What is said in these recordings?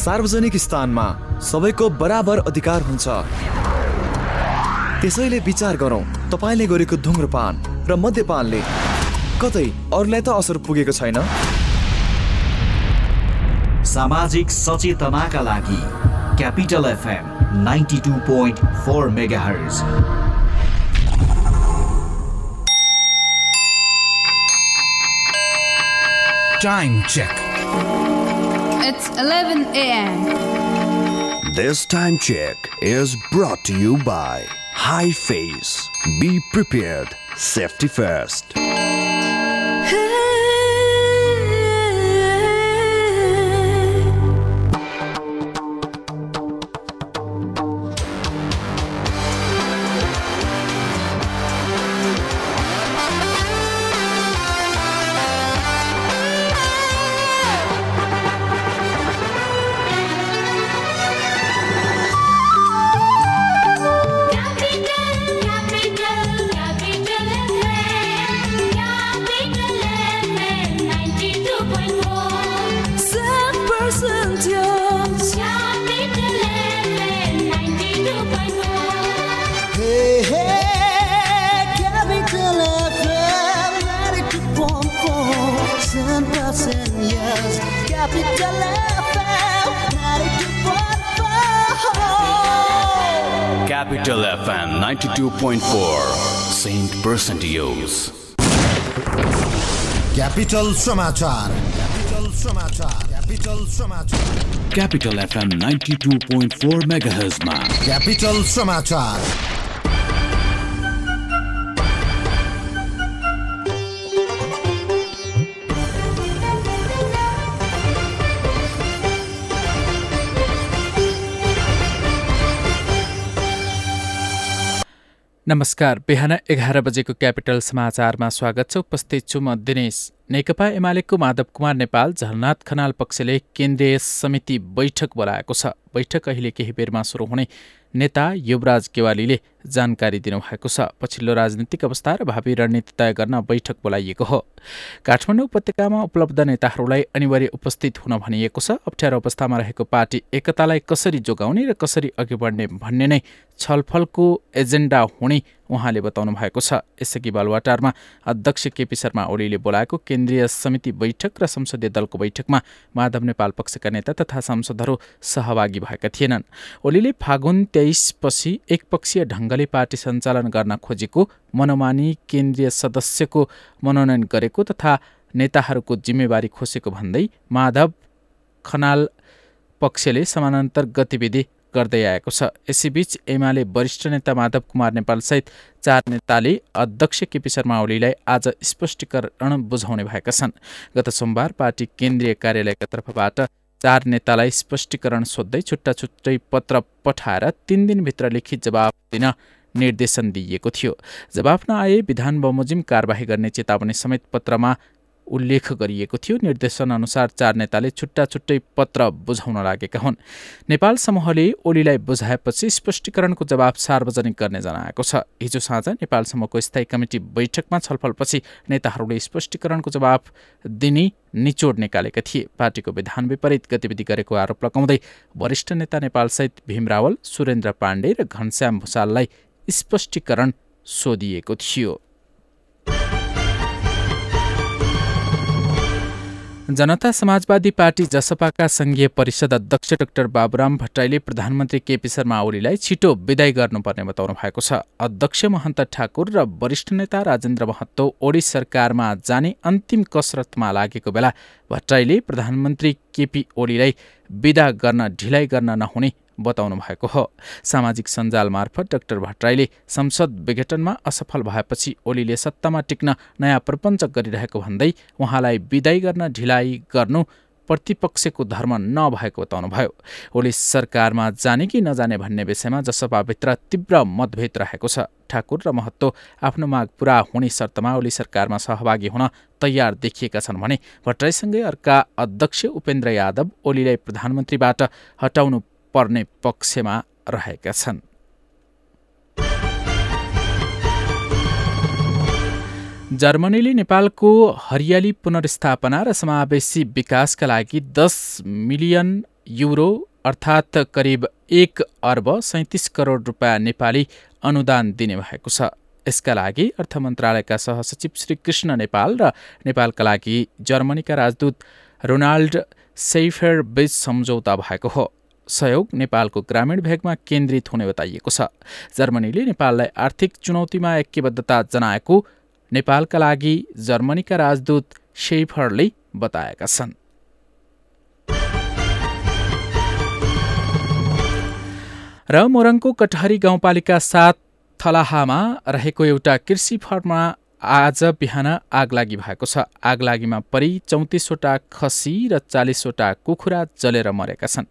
सार्वजनिक स्थानमा सबैको बराबर अधिकार हुन्छ। त्यसैले विचार गरौँ तपाईँले गरेको धुम्रपान र मद्यपानले कतै अरूलाई त असर पुगेको छैन? सामाजिक सचेतनाका लागि Capital FM ninety two point four mega Time check. It's 11 a.m. This time check is brought to you by High Face. Be prepared. Safety first. 92.4 Saint Percentios. Capital समाचार क्यापिटल समाचार क्यापिटल समाचार Capital FM 92.4 MHz मा Capital समाचार नमस्कार बिहान एघार बजेको capital समाचारमा स्वागत छ। उपस्थित छु म दिनेश नेकपा एमालेको माधव कुमार नेपाल झलनाथ खनाल पक्षले केन्द्रीय समिति बैठक बोलाएको छ। बैठक अहिले केही बेरमा सुरु हुने नेता युवराज गेवालीले जानकारी दिनुभएको छ। पछिल्लो राजनीतिक अवस्था र भावी रणनीति तय गर्न बैठक बोलाइएको हो। काठमाडौँ उपत्यकामा उपलब्ध नेताहरूलाई अनिवार्य उपस्थित हुन भनिएको छ। अप्ठ्यारो अवस्थामा रहेको पार्टी एकतालाई कसरी जोगाउने र कसरी अघि बढ्ने भन्ने नै छलफलको एजेन्डा हुने उहाँले बताउनु भएको छ। यसअघि बालुवाटारमा अध्यक्ष केपी शर्मा ओलीले बोलाएको केन्द्रीय समिति बैठक र संसदीय दलको बैठकमा माधव नेपाल पक्षका नेता तथा सांसदहरू सहभागी भएका थिएनन्। ओलीले फागुन तेइसपछि एकपक्षीय ढङ्गले पार्टी सञ्चालन गर्न खोजेको मनोमानी केन्द्रीय सदस्यको मनोनयन गरेको तथा नेताहरूको जिम्मेवारी खोसेको भन्दै माधव खनाल पक्षले समानान्तर गतिविधि गर्दै आएको छ। यसैबीच एमाले वरिष्ठ नेता माधव कुमार नेपालसहित चार नेताले अध्यक्ष केपी शर्मा ओलीलाई आज स्पष्टीकरण बुझाउने भएका छन्। गत सोमबार पार्टी केन्द्रीय कार्यालयका तर्फबाट चार नेतालाई स्पष्टीकरण सोध्दै छुट्टा छुट्टै पत्र पठाएर तीन दिनभित्र लिखित जवाब दिन निर्देशन दिइएको थियो। जवाफ नआए विधान बमोजिम कारवाही गर्ने चेतावनी समेत पत्रमा उल्लेख गरिएको थियो। निर्देशन अनुसार चार नेताले छुट्टा छुट्टै पत्र बुझाउन लागेका हुन्। नेपाल समूहले ओलीलाई बुझाएपछि स्पष्टीकरणको जवाब सार्वजनिक गर्ने जनाएको छ। हिजो साँझ नेपाल समूहको स्थायी कमिटी बैठकमा छलफलपछि नेताहरूले स्पष्टीकरणको जवाब दिने निचोड निकालेका थिए। पार्टीको विधान विपरीत गतिविधि गरेको आरोप लगाउँदै वरिष्ठ नेता नेपालसहित भीम रावल सुरेन्द्र पाण्डे र घनश्याम भूषाललाई स्पष्टीकरण सोधिएको थियो। जनता समाजवादी पार्टी जसपाका संघीय परिषद अध्यक्ष डाक्टर बाबुराम भट्टराईले प्रधानमन्त्री केपी शर्मा ओलीलाई छिटो विदाय गर्नुपर्ने बताउनु भएको छ। अध्यक्ष महन्त ठाकुर र वरिष्ठ नेता राजेन्द्र महतो ओडी सरकारमा जाने अन्तिम कसरतमा लागेको बेला भट्टराईले प्रधानमन्त्री केपी ओलीलाई विदा गर्न ढिलाइ गर्न नहुने बताउनु भएको हो। सामाजिक सञ्जाल मार्फत डाक्टर भट्टराईले संसद विघटनमा असफल भएपछि ओलीले सत्तामा टिक्न नयाँ प्रपञ्च गरिरहेको भन्दै उहाँलाई विदाई गर्न ढिलाइ गर्नु प्रतिपक्षको धर्म नभएको बताउनुभयो। ओली सरकारमा जाने कि नजाने भन्ने विषयमा जसपाभित्र तीव्र मतभेद रहेको छ। ठाकुर र महत्तो आफ्नो माग पूरा हुने शर्तमा ओली सरकारमा सहभागी हुन तयार देखिएका छन् भने भट्टराईसँगै अर्का अध्यक्ष उपेन्द्र यादव ओलीलाई प्रधानमन्त्रीबाट हटाउनु पर्ने पक्षमा रहेका छन्। जर्मनीले नेपालको हरियाली पुनर्स्थापना र समावेशी विकासका लागि दस मिलियन युरो अर्थात् करिब एक अर्ब सैँतिस करोड रुपियाँ नेपाली अनुदान दिने भएको छ। यसका लागि अर्थ मन्त्रालयका सहसचिव श्री कृष्ण नेपाल र नेपालका लागि जर्मनीका राजदूत रोनाल्ड सेफेर बीच सम्झौता भएको हो। सहयोग नेपालको ग्रामीण भेगमा केन्द्रित हुने बताइएको छ। जर्मनीले नेपाललाई आर्थिक चुनौतीमा ऐक्यबद्धता जनाएको नेपालका लागि जर्मनीका राजदूत शेफरले बताएका छन्। र मोरङको कटहरी गाउँपालिका सात थलाहामा रहेको एउटा कृषि फर्ममा आज बिहान आगलागी भएको छ। आगलागीमा परि चौतिसवटा खसी र चालिसवटा कुखुरा जलेर मरेका छन्।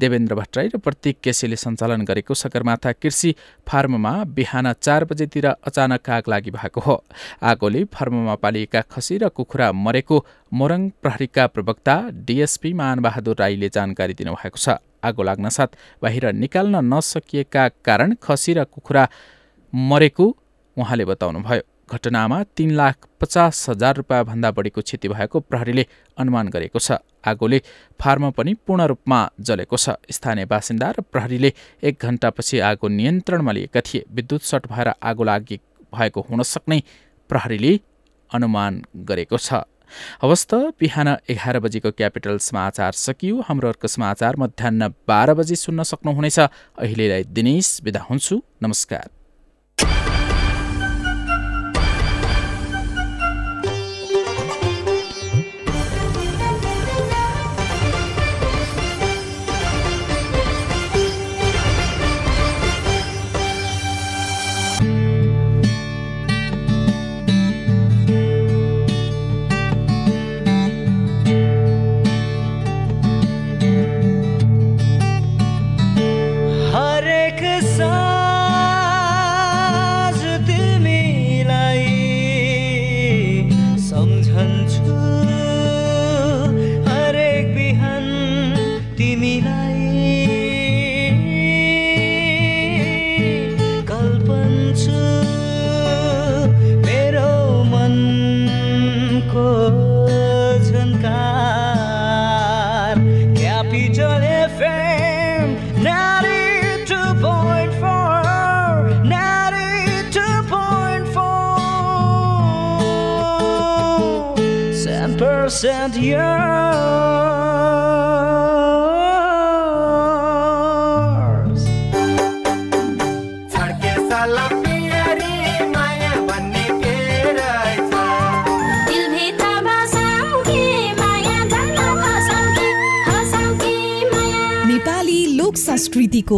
देवेन्द्र भट्टराई र प्रतीक केसीले सञ्चालन गरेको सगरमाथा कृषि फार्ममा बिहान चार बजेतिर अचानक आगलागी भएको हो। आगोले फार्ममा पालिएका खसी र कुखुरा मरेको मोरङ प्रहरीका प्रवक्ता डिएसपी मानबहादुर राईले जानकारी दिनुभएको छ। आगो लाग्न साथ बाहिर निकाल्न नसकिएका कारण खसी र कुखुरा मरेको उहाँले बताउनुभयो। घटनामा तीन लाख पचास हजार रुपियाँभन्दा बढीको क्षति भएको प्रहरीले अनुमान गरेको छ। आगोले फार्म पनि पूर्ण रूपमा जलेको छ। स्थानीय बासिन्दा र प्रहरीले एक घण्टापछि आगो नियन्त्रणमा लिएका थिए। विद्युत सट भएर आगो लागि भएको हुन सक्ने प्रहरीले अनुमान गरेको छ। हवस् त बिहान एघार बजेको क्यापिटल समाचार सकियो। हाम्रो अर्को समाचार मध्याह बाह्र बजी सुन्न सक्नुहुनेछ। अहिलेलाई दिनेश बिदा हुन्छु। नमस्कार। तिमीलाई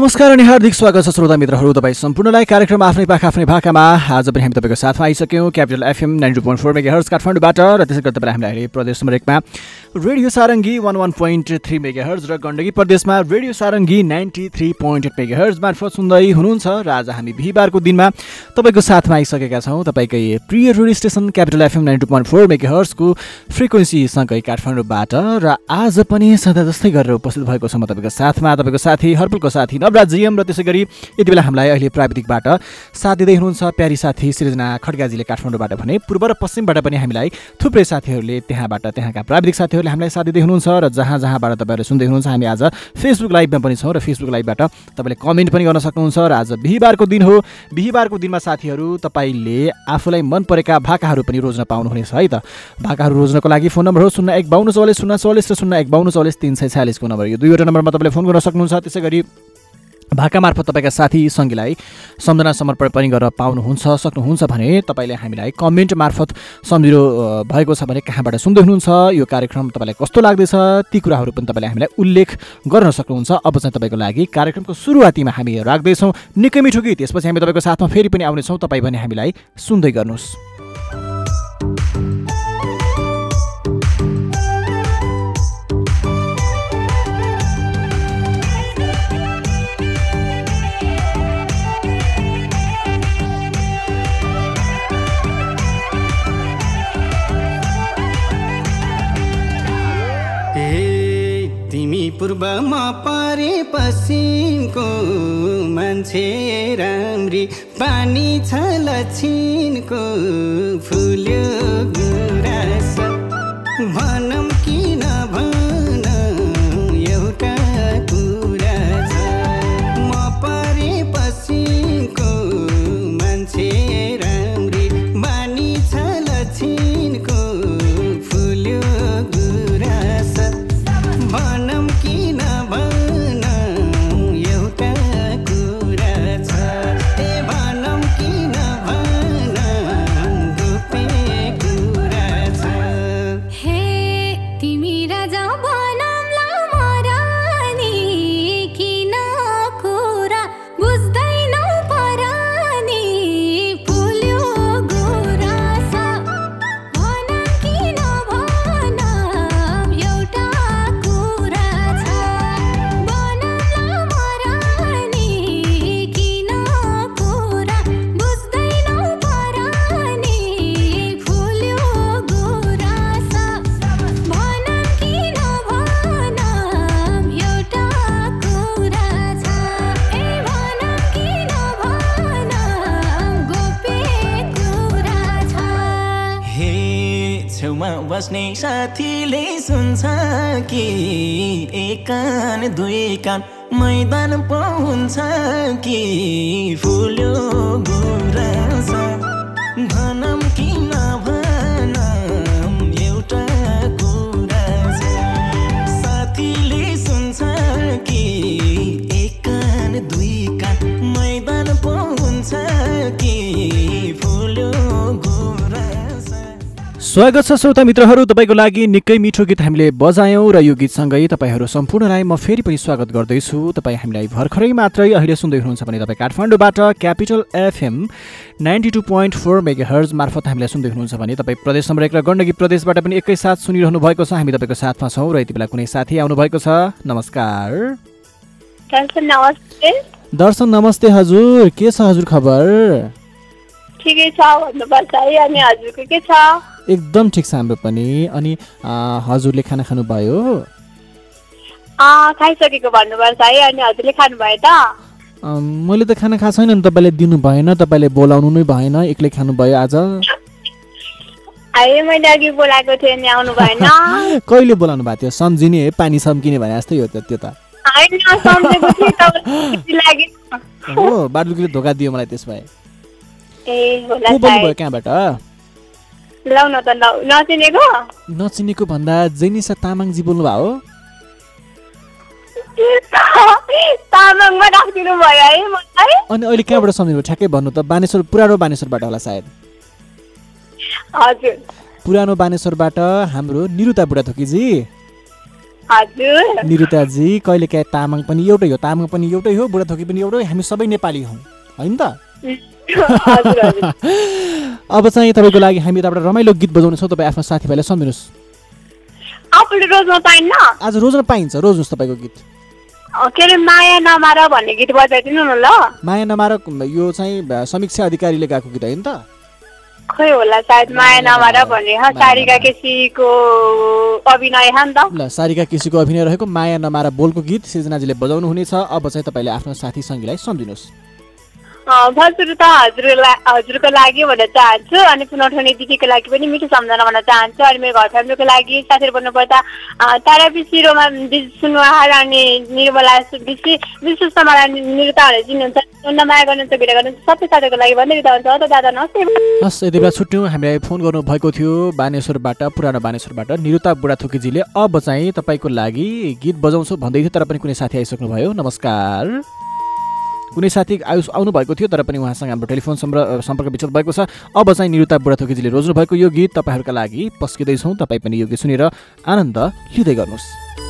नमस्कार अनि हार्दिक स्वागत छ श्रोता मित्रहरू। तपाईँ सम्पूर्णलाई कार्यक्रम आफ्नै पाखा आफ्नै भाकामा आज पनि हामी तपाईँको साथमा आइसक्यौँ। Capital FM ninety two point four megahertz काठमाडौँबाट र त्यसै गरी तपाईँलाई अहिले प्रदेश नम्बर एकमा radio Sarangi one one point three megahertz र गण्डकी प्रदेशमा radio Sarangi ninety three point eight megahertz मार्फत सुन्दै हुनुहुन्छ र आज हामी बिहिबारको दिनमा तपाईँको साथमा आइसकेका छौँ। तपाईँकै प्रिय radio station Capital FM ninety two point four mega हर्सको फ्रिक्वेन्सीसँगै काठमाडौँबाट र आज पनि सदा जस्तै गरेर उपस्थित भएको छ म तपाईँको साथमा। तपाईँको साथी हर्पलको साथी नवराज जिएम र त्यसै गरी यति बेला हामीलाई अहिले प्राविधिकबाट साथ दिँदै हुनुहुन्छ प्यारी साथी सृजना खड्गाजीले काठमाडौँबाट भने पूर्व र पश्चिमबाट पनि हामीलाई थुप्रै साथीहरूले त्यहाँबाट त्यहाँका प्राविधिक साथीहरूले हामीलाई साथ दिँदै हुनुहुन्छ र जहाँ जहाँबाट तपाईँहरू सुन्दै हुनुहुन्छ हामी आज फेसबुक लाइभमा पनि छौँ र फेसबुक लाइभबाट तपाईँले कमेन्ट पनि गर्न सक्नुहुन्छ र आज बिहिबारको दिन हो। बिहिबारको दिनमा साथीहरू तपाईँले आफूलाई मन परेका भाकाहरू पनि रोज्न पाउनुहुनेछ है त? भाकाहरू रोज्नको लागि फोन नम्बर हो शून्य एक बाहन्न चौवालिस शून्य चौवालिस र शून्य एक बाहन्न चौवालिस तिन सय छयालिसको नम्बर। यो दुईवटा नम्बरमा तपाईँले फोन गर्न सक्नुहुन्छ। त्यसै गरी भाका मार्फत तपाईँका साथी सङ्गीलाई सम्झना समर्पण पनि गरेर पाउनुहुन्छ सक्नुहुन्छ भने तपाईँले हामीलाई कमेन्ट मार्फत सम्झिरो अ, भएको छ भने कहाँबाट सुन्दै हुनुहुन्छ यो कार्यक्रम तपाईँलाई कस्तो लाग्दैछ ती कुराहरू पनि तपाईँले हामीलाई उल्लेख गर्न सक्नुहुन्छ। अब चाहिँ तपाईँको लागि कार्यक्रमको सुरुवातीमा हामी राख्दैछौँ। निकै मिठो गीत त्यसपछि हामी तपाईँको साथमा फेरि पनि आउनेछौँ। तपाईँ भने हामीलाई सुन्दै गर्नुहोस्। पूर्वमा परे पश्चिमको मान्छे राम्री पानी छ लक्षिणको फुल्यो गुराँस। भनौँ कान दुई स्वागत छ श्रोता मित्रहरू तपाईँको लागि निकै मिठो गीत हामीले बजायौँ र यो गीतसँगै तपाईँहरू सम्पूर्णलाई म फेरि पनि स्वागत गर्दैछु। तपाईँ हामीलाई भर्खरै मात्रै अहिले सुन्दै हुनुहुन्छ भने तपाईँ काठमाडौँबाट Capital FM ninety two point four megahertz मार्फत हामीलाई सुन्दै हुनुहुन्छ भने तपाईँ प्रदेश नम्बर एक र गण्डकी प्रदेशबाट पनि एकैसाथ सुनिरहनु भएको छ। हामी तपाईँको साथमा छौँ र यति बेला कुनै साथी आउनुभएको छ? नमस्कार। दर्शन नमस्ते हजुर। के छ हजुर खबर? ठिकै छ भन्नुपर्छ। है अनि हजुरको के छ? एकदम ठिक छ हाम्रो पनि। अनि हजुरले खाना खानुभयो? खाइसकेको भन्नुपर्छ। है अनि हजुरले खानुभयो त? मैले त खाना खाएको छैन नि तपाईँले दिनु भएन तपाईँले बोलाउनु नै भएन एक्लै खानुभयो आज। है मैले अघि बोलाएको थिएँ नि आउनु भएन। कहिले बोलाउनु भएको थियो? सम्झिने है पानी सम्किने भने जस्तै हो त्यो त। हो बाटुकीले धोका दियो मलाई त्यस भए को बोल्नुभयो सायद। कहाँबाट? नचिनेको? भन्दा जेनिसा तामाङजी राखिदिनु भयो है अनि अहिले कहाँबाट सम्झिनु ठ्याक्कै भन्नु त बानेश्वर पुरानो बानेश्वरबाट होला सायद। हजुर। पुरानो बानेश्वरबाट हाम्रो निरुता बुढाथोकीजी निरुताजी कहिले काहीँ तामाङ पनि एउटै हो तामाङ पनि एउटै हो बुढाथोकी पनि एउटै हामी सबै नेपाली हौँ। होइन त? अब चाहिँ तपाईँको लागि हामी यताबाट रमाइलो गीत बजाउनेछौँ। तपाईँ आफ्नो साथीभाइलाई सम्झिनुहोस्। आज रोज्न पाइन्छ रोज्नुहोस् तपाईँको गीत। के अरे माया नमार भन्ने गीत बजाइदिनु न ल। माया नमार यो चाहिँ समीक्षा अधिकारीले गाएको गीत होइन त। होला सायद माया नमार भन्ने। ह सारिका केसीको अभिनय ह नि त। ल सारिका केसीको अभिनय रहेको माया नमारा बोलको गीत सृजनाजीले बजाउनु हुनेछ अब चाहिँ तपाईँले आफ्नो साथी सङ्गीलाई सम्झिनुहोस्। हजुर त हजुरलाई हजुरको लागि भन्न चाहन्छु अनि पुनौठाउने दिदीको लागि पनि मिठो सम्झना भन्न चाहन्छु अनि मेरो घर फ्यामिलीको लागि साथीहरू भन्नुपर्दा तारा बिसी रोमा सुनवाहार अनि निर्मला बिसी विश्व समारा निरुताहरू चिन्नुहुन्छ। उनलाई माया गर्नुहुन्छ भिडियो गर्नुहुन्छ। सबै साथीहरूको लागि भन्दै बिदा हुन्छ त दादा नमस्ते। हस् यति बेला छुट्यौँ। हामीलाई फोन गर्नु भएको थियो बानेश्वरबाट पुरानो बानेश्वरबाट निरुता बुढाथोकीजीले। अब चाहिँ तपाईँको लागि गीत बजाउँछु भन्दै थियो तर पनि कुनै साथी आइसक्नुभयो। नमस्कार। कुनै साथी आयु आउनु भएको थियो तर पनि उहाँसँग हाम्रो टेलिफोन सम्पर्क विच्छेद भएको छ। अब चाहिँ निरुता बुढाथोकीजीले रोज्नु भएको यो गीत तपाईँहरूका लागि पस्किँदैछौँ। तपाईँ पनि यो गीत सुनेर आनन्द लिँदै गर्नुहोस्।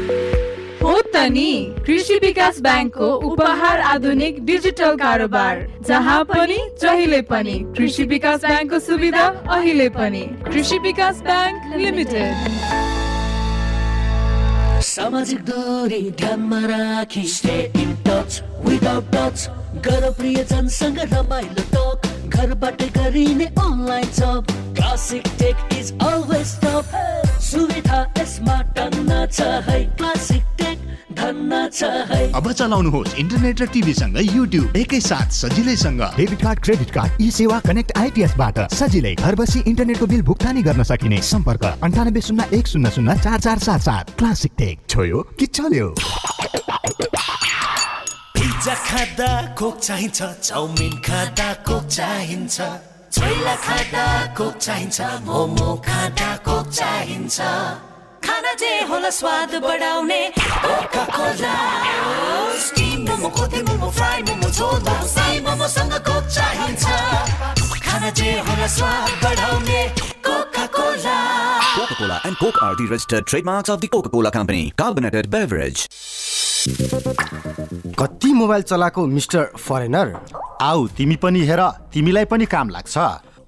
हो त नि कृषि विकास ब्याङ्कको उपहार आधुनिक डिजिटल कारोबार जहाँ पनि जहिले पनि कृषि विकास ब्याङ्कको सुविधा अहिले पनि। कृषि विकास ब्याङ्क लिमिटेड। सामाजिक दूरी ध्यानमा राखी stay in touch without touch गर प्रियजनसँग रमाइलो टक घरबाटै गरिने online job classic tech is always top सुविधा यसमा टन्न छ है क्लासिक टेक अब चलाउनुहोस् इन्टरनेट र टिभीसँग युट्युब एकैसाथ सजिलैसँग। Debit card credit card eSewa connect आइपिएसबाट सजिलै घर बसी इन्टरनेटको बिल भुक्तानी गर्न सकिने। सम्पर्क अन्ठानब्बे शून्य एक शून्य शून्य चार चार सात सात। Classic tech. छोयो कि चल्यो? पिज्जा खाँदा कोक चाहिन्छ चाउमिन खाँदा कोक चाहिन्छ। छोइला खाँदा कोक चाहिन्छ मोमो खाँदा कोक चाहिन्छ। खाना जे होला स्वाद बढाउने। Coca Cola steam momo kothe momo fry momo jhol momo Sai मोमोसँग Coke चाहिन्छ। खाना जे होला स्वाद बढाउने Coca Cola Coca-Cola and Coke are the registered trademarks of the Coca-Cola Company. Carbonated beverage. कति मोबाइल चलाएको मिस्टर फरेनर? आऊ तिमी पनि हेर तिमीलाई पनि काम लाग्छ।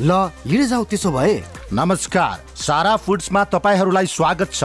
ल हिँडे जाऊ त्यसो भए। नमस्कार सारा फुड्समा तपाईँहरूलाई स्वागत छ।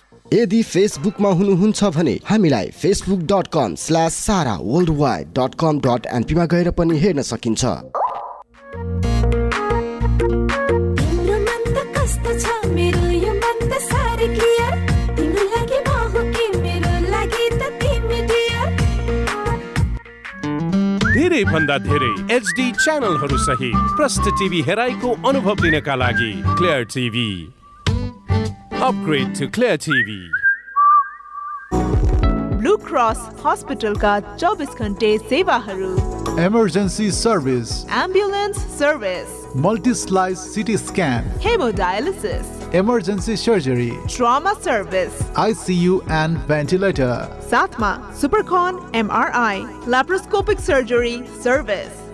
यदि फेसबुकमा हुनुहुन्छ भने हामीलाई Facebook dot com slash Sara world wide dot com dot एनपीमा गएर पनि हेर्न सकिन्छ। तिम्रो मन त कस्तो छ मेरो यो मन त साह्रै क्लियर तिम्रो लागि म हो कि मेरो लागि त तिमी डियर धेरै भन्दा धेरै एचडी च्यानलहरू सहित प्रष्ट टिभी हेराइको अनुभव लिनका लागि clear TV Upgrade to clear TV blue cross हस्पिटलका चौबिस घन्टे सेवाहरू emergency service, ambulance service multi slice CT scan, haemodialysis emergency surgery, trauma service ICU and ventilator. साथमा सुपरकन एमआरआई ल्याप्रोस्कोपिक सर्जरी सर्भिस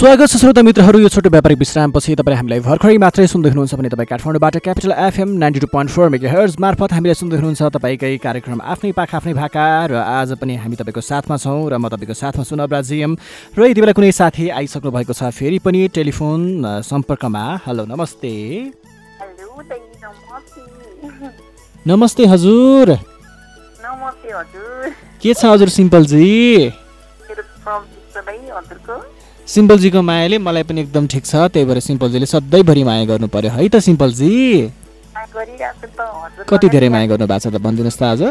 स्वागत छ श्रोता मित्रहरू यो छोटो व्यापारिक विश्रामपछि तपाईँ हामीलाई भर्खरै मात्रै सुन्दै हुनुहुन्छ भने तपाईँ काठमाडौँबाट capital FM ninety two point four mega hertz मार्फत हामीलाई सुन्दै हुनुहुन्छ तपाईँकै कार्यक्रम आफ्नै पाख आफ्नै भाका र आज पनि हामी तपाईँको साथमा छौँ र म तपाईँको साथमा छु नवराजिएम र यति बेला कुनै साथी आइसक्नु भएको छ फेरि पनि टेलिफोन सम्पर्कमा। हेलो नमस्ते। नमस्ते। हजुर। के छ हजुर सिम्पलजी? सिम्पलजीको मायाले मलाई पनि एकदम ठिक छ त्यही भएर सिम्पलजीले सधैँभरि माया गर्नु पर्यो। है त सिम्पलजी? कति धेरै माया गर्नु भएको छ त भनिदिनुहोस् त आज?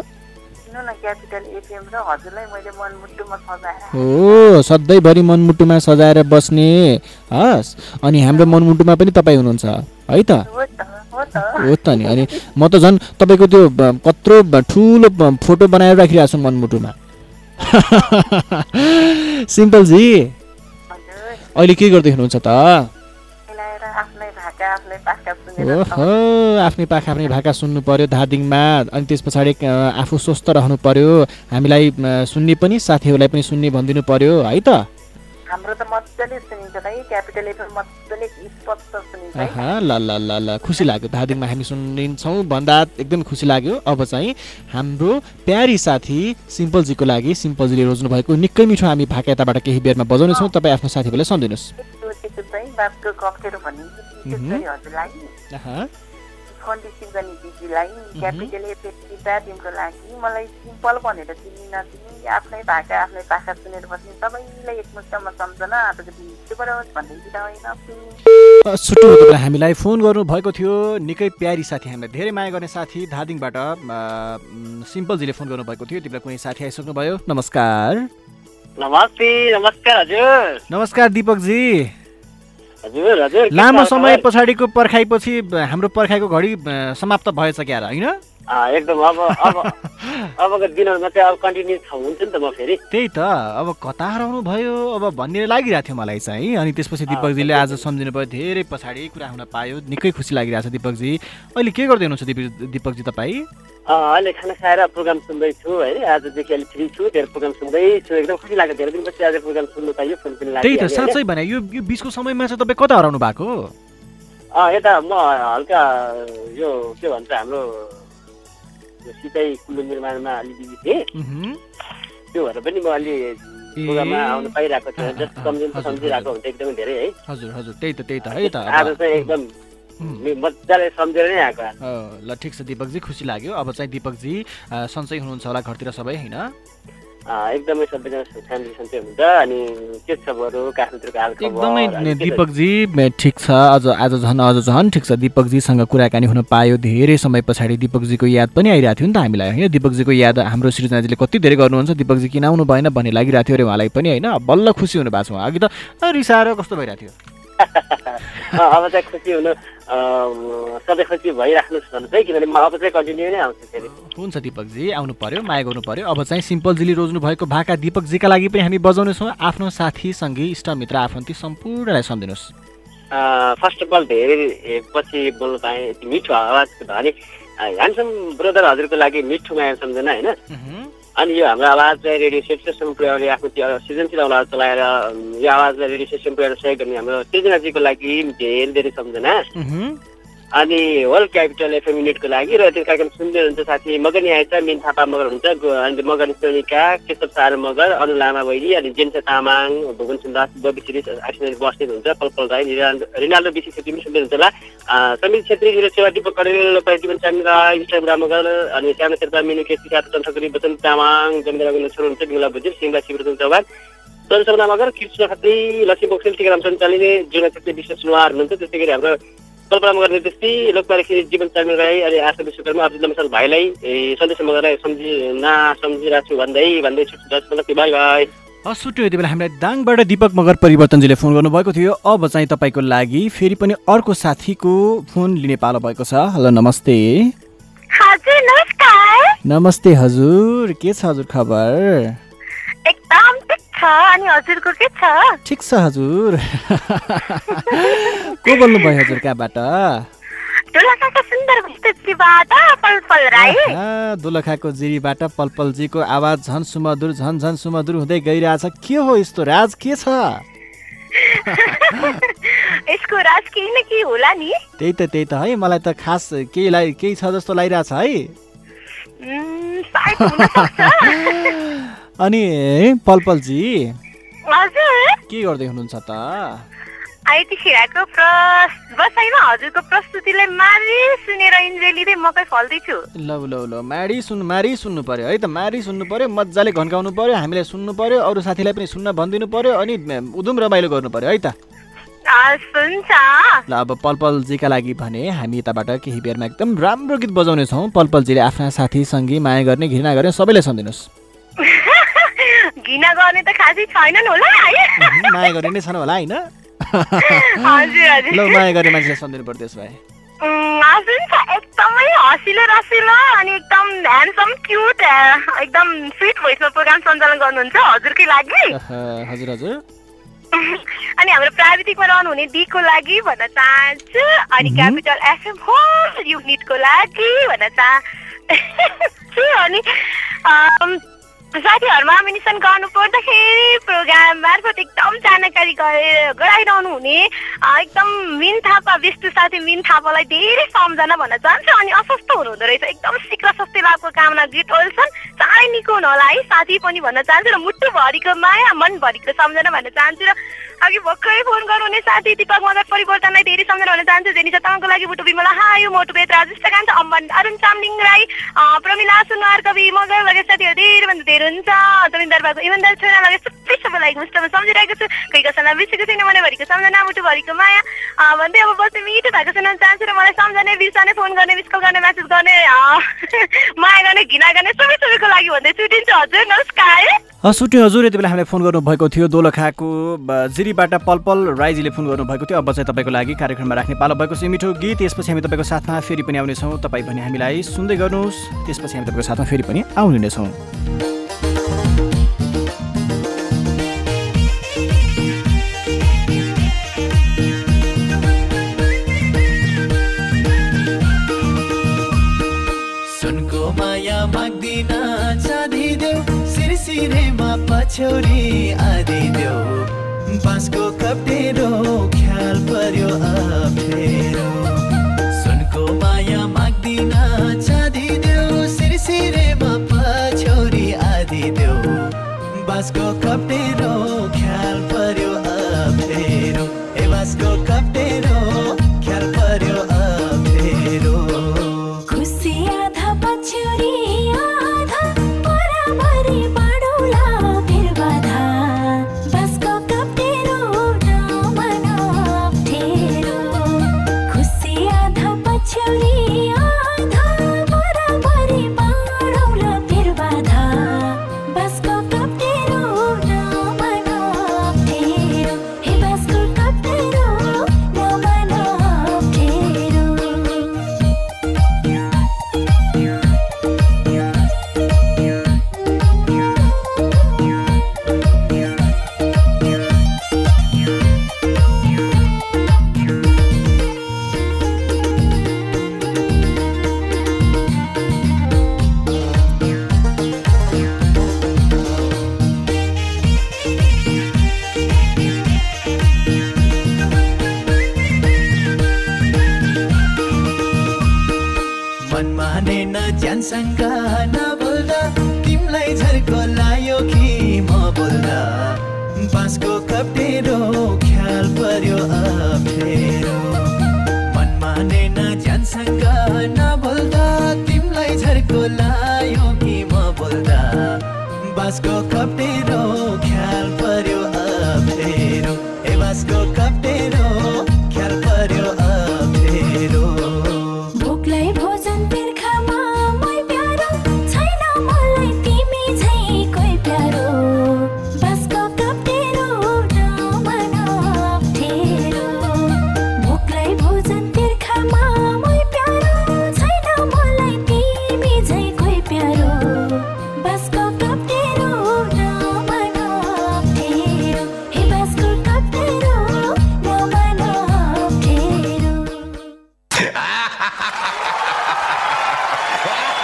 हो सधैँभरि मनमुटुमा सजाएर बस्ने। हस् अनि हाम्रो मनमुटुमा पनि तपाईँ हुनुहुन्छ। है त? हो त नि अनि म त झन् तपाईँको त्यो कत्रो ठुलो फोटो बनाएर राखिरहेको छु मनमुटुमा। सिम्पलजी। अहिले के गर्दै हुनुहुन्छ त? आफ्नै पाखा आफ्नै भाका सुन्नु पर्यो धादिङमा। अनि त्यस पछाडि आफू स्वस्थ रहनु पर्यो। हामीलाई सुन्ने पनि साथीहरूलाई पनि सुन्ने भनिदिनु पर्यो है त? हाम्रो त मजाले सुनिन्छ है क्यापिटल एफएम मजाले स्पष्ट सुनिन्छ ल ल ल ल खुसी लाग्यो धादिङमा हामी सुनिन्छौँ। भन्दा एकदम खुसी लाग्यो। अब चाहिँ हाम्रो प्यारी साथी सिम्पलजीको लागि सिम्पलजीले रोज्नु भएको निकै मिठो हामी भाका यताबाट केही बेरमा बजाउनेछौँ। तपाईँ आफ्नो साथीहरूलाई सम्झिनुहोस्। फोन रिसिभ गर्ने दिदीलाई क्यापिटल एफएम टिमको लागि मलाई सिम्पल भनेर चिनी नचिनी आफ्नै भाका आफ्नै पाखा सुनेर बस्ने सबैलाई एकमुष्टमा सम्झना आजको दिन रहोस् भन्दै बिदा होइन तपाईँलाई हामीलाई फोन गर्नु भएको थियो। निकै प्यारी साथी हामीलाई धेरै माया गर्ने साथी धादिङबाट सिम्पलजीले फोन गर्नुभएको थियो। बेला कुनै साथी आइसक्नुभयो? नमस्कार। नमस्ते नमस्कार हजुर। नमस्कार दिपकजी। लामो समय? पछाडिको पर्खाइपछि हाम्रो पर्खाइको घडी समाप्त भएछ क्या र होइन एकदम अब अब अबको दिनहरूमा चाहिँ अब कन्टिन्यू हुन्छ नि त म फेरि। त्यही त अब कता हराउनु भयो अब भन्ने लागिरहेको थियो मलाई चाहिँ अनि त्यसपछि दिपकजीले आज सम्झिनु भयो धेरै पछाडि कुरा हुन पायो निकै खुसी लागिरहेको छ दिपकजी। अहिले के गर्दै हुनुहुन्छ दिप- दिपकजी तपाईँ? अहिले खाना खाएर प्रोग्राम सुन्दैछु होइन आजदेखि अहिले फ्री छु तेरो प्रोग्राम सुन्दैछु एकदम खुसी लाग्यो धेरै दिनपछि आज प्रोग्राम सुन्नु पाइयो फोन पनि त्यही त लाग्यो साँच्चै भने यो यो बिचको समयमा चाहिँ तपाईँ कता हराउनु भएको? यता म हल्का यो के भन्छ हाम्रो सिँचाइ कुलो निर्माणमा अलि बिजी थिएँ। त्यो भएर पनि म अलि प्रोग्राममा आउनु पाइरहेको थिएँ जस्ट सम्झिनु सम्झिरहेको हुन्छ एकदमै धेरै है हजुर हजुर त्यही त त्यही त है त आज चाहिँ एकदम मजाले सम्झेर नै आएको ल ठिक छ दिपकजी खुसी लाग्यो अब चाहिँ दिपकजी सन्चै हुनुहुन्छ होला घरतिर सबै होइन एकदमै सबैजना फ्यामिली सन्चै हुनुहुन्छ अनि के छ बरु काठमाडौँको हाल खबर एकदमै? दिपकजी ठिक छ अझ आज झन् अझ झन् ठिक छ। दिपकजीसँग कुराकानी हुन पायो धेरै समय पछाडि। दिपकजीको याद पनि आइरहेको थियो नि त हामीलाई होइन? दिपकजीको याद हाम्रो सृजनाजीले कति धेरै गर्नुहुन्छ दिपकजी किन आउनु भएन भन्ने लागिरहेको थियो अरे उहाँलाई पनि होइन? बल्ल खुसी हुनु भएको छ उहाँ अघि त रिसाएर कस्तो भइरहेको थियो? अब चाहिँ खुसी हुनु सधैँ खुसी भइराख्नुहोस् भन्नुहोस् है किनभने म अब चाहिँ कन्टिन्यू नै आउँछु फेरि। हुन्छ दिपकजी आउनु पर्यो माया गर्नु पर्यो। अब चाहिँ सिम्पलजीले रोज्नु भएको भाका दिपकजीका लागि पनि हामी बजाउनेछौँ। आफ्नो साथी सङ्गी इष्टमित्र आफन्ती सम्पूर्णलाई सम्झिनुहोस्। फर्स्ट अफ अल धेरै पछि बोल्नु पाएँ मिठो आवाजको धनी ह्यान्डसम ब्रदर हजुरको लागि मिठो माया सम्झना होइन? अनि यो हाम्रो आवाज चाहिँ रेडियो सेट पुर्याउने आफ्नो त्यो सृजनशील आवाज चलाएर यो आवाजलाई रेडियो सेसन पुर्याएर सहयोग गर्ने हाम्रो सृजनाजीको लागि धेरै धेरै सम्झना। अनि होल क्यापिटल एफएम युनिटको लागि र त्यो कार्यक्रम सुन्दै हुनुहुन्छ साथी मगनी आएछ मिन थापा मगर हुन्छ अनि मगन सोनिका केशव सार मगर अनु लामा बहिनी अनि जेन्सा तामाङ भुवन सुन्दास बबी सिरिज आसिन बस्ने हुनुहुन्छ। पल पल राई रिनाल्डो बिसी छेत्री पनि सुन्दै हुन्छ होला। समीर छेत्री निरज सेवा दिपक कडेल प्रतिवन चामिरा इन्स्टाम रामगर अनि श्याम शेर्पा मिनु केसी साथ चन्द्रकरी बचन तामाङ जमिरा गुल्लो छोरो हुन्छ बिमला भुजेल सिंहला शिवरचन्द्र चौहान। मगर कृष्ण खत्री लक्ष्मी बोक्सेल टिकाराम सञ्चालिने जुना छेत्री विश्व सुनवार हुनुहुन्छ। त्यस्तै गरी हाम्रो कल्पना मगर निर्देशी लोकपाल खिरी जीवन चामिल राई अनि आशा विश्वकर्मा अब्दुल मसल भाइलाई। ए, सन्देश मगरलाई सम्झि नसम्झिरहेको छु भन्दै भन्दै मतलब बाई बाई। हस् छुट्यो यति बेला हामीलाई दाङबाट दिपक मगर परिवर्तनजीले फोन गर्नुभएको थियो। अब चाहिँ तपाईँको लागि फेरि पनि अर्को साथीको फोन लिने पालो भएको छ। हेलो नमस्ते। हजुर नमस्कार। नमस्ते हजुर। के छ हजुर खबर? छ अनि हजुरको के छ ठिक छ हजुर को बोल्नुभयो हजुर कहाँबाट दोलखाका जिरीबाट पलपलजीको आवाज झन् सुमधुर झन् झन् सुमधुर हुँदै गइरहेछ के हो यस्तो राज के छ यसको राज केही न केही होला नि त्यही त त्यही त है मलाई त खास केही केही छ जस्तो लागिरहेछ है अनि पलपलजी? के गर्दै हुनुहुन्छ त? आइतिखेरको प्रस बसाइमा हजुरको प्रस्तुतिलाई मारि सुनेर इन्जोय लिँदै मकै फल्दैछु। ल ल ल माडी सुन्नु मारी सुन्नु पर्यो है त मारी सुन्नु पर्यो मजाले घन्काउनु पर्यो हामीलाई सुन्नु पर्यो अरू साथीलाई पनि सुन्न भनिदिनु पर्यो अनि उदुम रमाइलो गर्नु पर्यो है त। ल अब पलपलजीका लागि भने हामी यताबाट केही बेरमा एकदम राम्रो गीत बजाउनेछौँ पलपलजीले आफ्ना साथी सङ्गी माया गर्ने घृणा गर्ने सबैलाई सम्झिनुहोस्। घिना गर्ने त खासै छैनन् होला माया गर्ने नै छन् होला होइन? ल माया गर्ने मान्छेलाई सम्झिनु पर्यो त्यसो भए एकदमै हँसिलो रसिलो अनि एकदम ह्यान्डसम क्युट एकदम स्विट भोइसमा प्रोग्राम सञ्चालन गर्नुहुन्छ हजुरकै लागि। हजुर हजुर। अनि हाम्रो प्राविधिकमा रहनुहुने डीको लागि भन्न चाहन्छु अनि क्यापिटल एफएम होल युनिटको लागि भन्न चाहन्छु अनि साथीहरूमा मेन्सन गर्नु पर्दाखेरि प्रोग्राम मार्फत एकदम जानकारी गरे- गराइरहनु हुने एकदम मिन थापा विष्णु साथी मिन थापालाई धेरै सम्झना भन्न चाहन्छु अनि अस्वस्थ हुनुहुँदो रहेछ। एकदम शीघ्र स्वास्थ्य लाभको कामना ग्रेट ओल्सन चाँडै निको हुनु होला है। साथी पनि भन्न चाहन्छु र मुटुभरिको माया मनभरिको सम्झना भन्न चाहन्छु र अघि भर्खरै फोन गर्नुहुने साथी दिपक मदर परिवर्तनलाई धेरै सम्झना भन्न चाहन्छु जेनिसा तामाङको लागि बुटु विमला हायो मोटु बेत राजेश अम्बन अरुण चामलिङ राई प्रमिला सुनवार कवि मगर लगायत साथीहरू धेरै भन्दा धेरै हुन्छ जमिनदार भएको छोरा सबै सबैलाई मुस्टमा सम्झिरहेको छु कोही कसैलाई बिर्सेको छैन मनैभरिको सम्झना मुटुभरिको माया भन्दै अब बस्दै मिठो भएको सुनाउन चाहन्छु र मलाई सम्झने बिर्सने फोन गर्ने मिस कल गर्ने म्यासेज गर्ने माया गर्ने घिना गर्ने सबै सबैको लागि भन्दै छुट्टिन्छु हजुर नमस्कार सुट्यो हजुर यति बेला हामीलाई फोन गर्नुभएको थियो दोलखाको जिरीबाट पलपल राईजीले फोन गर्नुभएको थियो अब चाहिँ तपाईँको लागि कार्यक्रममा राख्ने पालो भएको छ मिठो गीत त्यसपछि हामी तपाईँको साथमा फेरि पनि आउनेछौँ तपाईँ पनि हामीलाई सुन्दै गर्नुहोस् त्यसपछि हामी तपाईँको साथमा फेरि पनि आउने नै छौँ सिरसिरेमा पछ्यौरी आदि देऊ। बाँसको कप्टेरो ख्याल पर्यो अप्ठेरो सुनको माया माग्दिन चाँदी देऊ सिरसिरेमा पछ्यौरी आदि देऊ। बाँसको कप्टेरो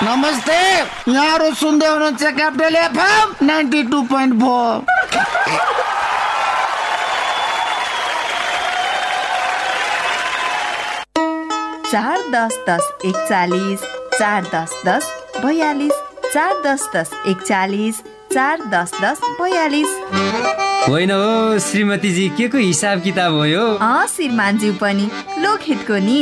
नमस्ते यहाँहरू सुन्दै हुनुहुन्छ capital FM ninety two point four. चार दस दस एकचालिस चार दस दस बयालिस चार दस दस एकचालिस चार दस दस बयालिस। होइन हो श्रीमतीजी के को हिसाब किताब हो यो? श्रीमानज्यू पनि लोकहितको नि।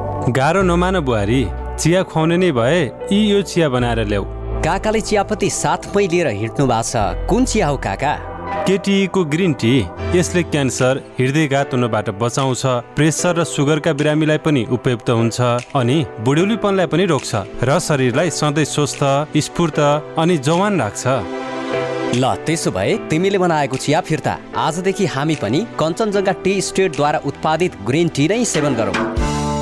गाह्रो नमान बुहारी चिया खुवाउने नै भए यी यो चिया बनाएर ल्याऊ। काकाले चियापत्ती साथमै लिएर हिँड्नु भएको छ। कुन चिया हो काका? केटिएको ग्रिन टी यसले क्यान्सर हृदयघात हुनबाट बचाउँछ प्रेसर र सुगरका बिरामीलाई पनि उपयुक्त हुन्छ अनि बुढ्यौलीपनलाई पनि रोक्छ र शरीरलाई सधैँ स्वस्थ स्फूर्त अनि जवान राख्छ। ल त्यसो भए तिमीले बनाएको चिया फिर्ता। आजदेखि हामी पनि कञ्चनजङ्घा टी स्टेटद्वारा उत्पादित ग्रिन टी नै सेवन गरौँ।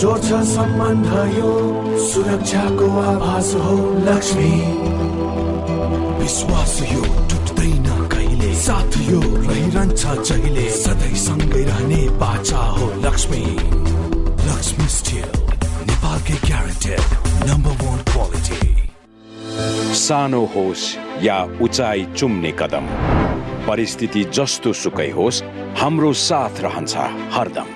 जोड्छ सम्बन्ध यो सुरक्षाको आभास हो लक्ष्मी। विश्वास यो टुट्दैन कहिले? साथ यो रहिरहन्छ जहिले? सधैँ सँगै रहने बाचा हो लक्ष्मी। लक्ष्मी स्टिल नेपालकै ग्यारेन्टेड नम्बर वान क्वालिटी सानो होस् या उचाइ चुम्ने कदम परिस्थिति जस्तो सुकै होस् हाम्रो साथ रहन्छ हरदम।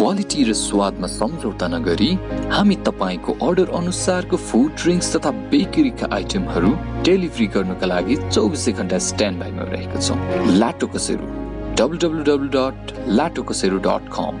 क्वालिटी र स्वादमा सम्झौता नगरी हामी तपाईँको अर्डर अनुसारको फुड ड्रिङ्क्स तथा बेकरीका आइटमहरू डेलिभरी गर्नुका लागि चौबिसै घन्टा स्ट्यान्ड बाईमा रहेका छौँ। Lato Kasero. W W W dot Lato Kasero dot com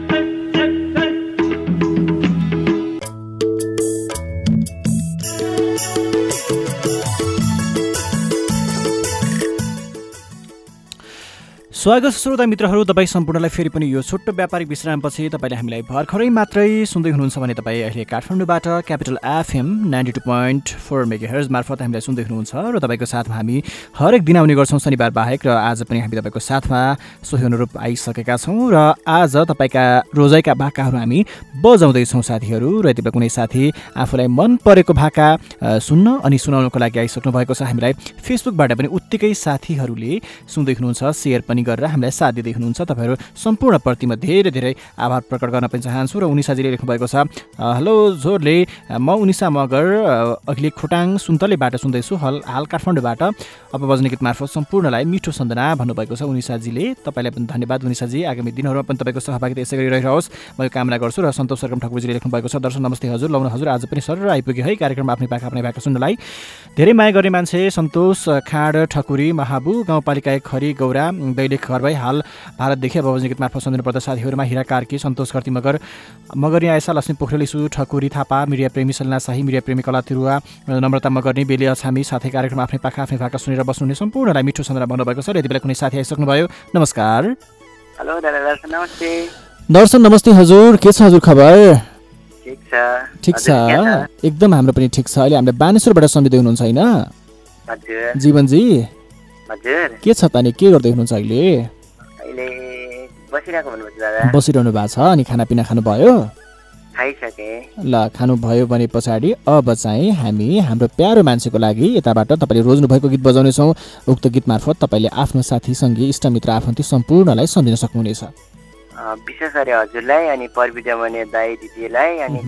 स्वागत श्रोता मित्रहरू तपाईँ सम्पूर्णलाई फेरि पनि यो छोटो व्यापारिक विश्रामपछि तपाईँले हामीलाई भर्खरै मात्रै सुन्दै हुनुहुन्छ भने तपाईँ अहिले काठमाडौँबाट capital FM ninety two point four mega hertz मार्फत हामीलाई सुन्दै हुनुहुन्छ र तपाईँको साथमा हामी हरेक दिन आउने गर्छौँ शनिबार बाहेक र आज पनि हामी तपाईँको साथमा सोही अनुरूप आइसकेका छौँ र आज तपाईँका रोजाइका भाकाहरू हामी बजाउँदैछौँ साथीहरू र यति बेला कुनै साथी आफूलाई मन परेको भाका सुन्न अनि सुनाउनको लागि आइसक्नु भएको छ। हामीलाई फेसबुकबाट पनि उत्तिकै साथीहरूले सुन्दै हुनुहुन्छ सेयर पनि गरेर हामीलाई साथ दिँदै हुनुहुन्छ। तपाईँहरू सम्पूर्णप्रतिमा धेरै धेरै आभार प्रकट गर्न पनि चाहन्छु र उनिसाजीले लेख्नुभएको छ हेलो जोरले म उनिसा मगर अहिले खोटाङ सुन्तलेबाट सुन्दैछु हल हाल काठमाडौँबाट। अपबजन गीत मार्फत सम्पूर्णलाई मिठो सन्दना भन्नुभएको छ उनिसाजीले तपाईँलाई पनि धन्यवाद उनिसाजी आगामी दिनहरूमा पनि तपाईँको सहभागिता यसै गरी रहिरहोस्। म यो कामना गर्छु र सन्तोष सरकम ठकुरजीले लेख्नुभएको छ दर्शन नमस्ते हजुर लाउनु हजुर आज पनि सर आइपुग्यो है कार्यक्रम आफ्नै पाखा आफ्नै भाका सुन्नलाई। धेरै माया गर्ने मान्छे सन्तोष खाँड ठकुरी महाबु गाउँपालिका खरी गौरा दैलेख घर भई हाल भारतदेखि अब मार्फत सम्झिनु पर्दा साथीहरूमा हिरा कार्की सन्तोष कर्ती मगर मगर यहाँ आयसा लक्ष्मी पोखरेल इसु ठकुरी थापा मिडिया प्रेमी सलिना शाही मिडिया प्रेमी कला तिरुवा नम्रता मगर्नी बेली अछामी साथै कार्यक्रम आफ्नै पाखा आफ्नै भाका सुनेर बस्नुहुने सम्पूर्णलाई मिठो सन्दना भन्नुभएको छ यति बेला कुनै साथी आइसक्नुभयो नमस्कार। हेलो नमस्ते। दर्शन नमस्ते हजुर के छ हजुर खबर? ठिक छ? एकदम हाम्रो पनि ठिक छ। अहिले हामीले बानेश्वरबाट सम्झिँदै हुनुहुन्छ होइन? जीवनजी? हजुर के छ त अनि के गर्दै हुनुहुन्छ अहिले? अहिले बसिरहेको दादा। बसिरहनु भएको छ अनि खानापिना खानुभयो? ल खानुभयो भने पछाडि अब चाहिँ हामी हाम्रो प्यारो मान्छेको लागि यताबाट तपाईँले रोज्नुभएको गीत बजाउनेछौँ। उक्त गीत मार्फत तपाईँले आफ्नो साथी सङ्गी इष्टमित्र आफन्ती सम्पूर्णलाई सम्झिन सक्नुहुनेछ। विशेष गरी हजुरलाई अनि प्रविधा भने दाई दिदीलाई अनि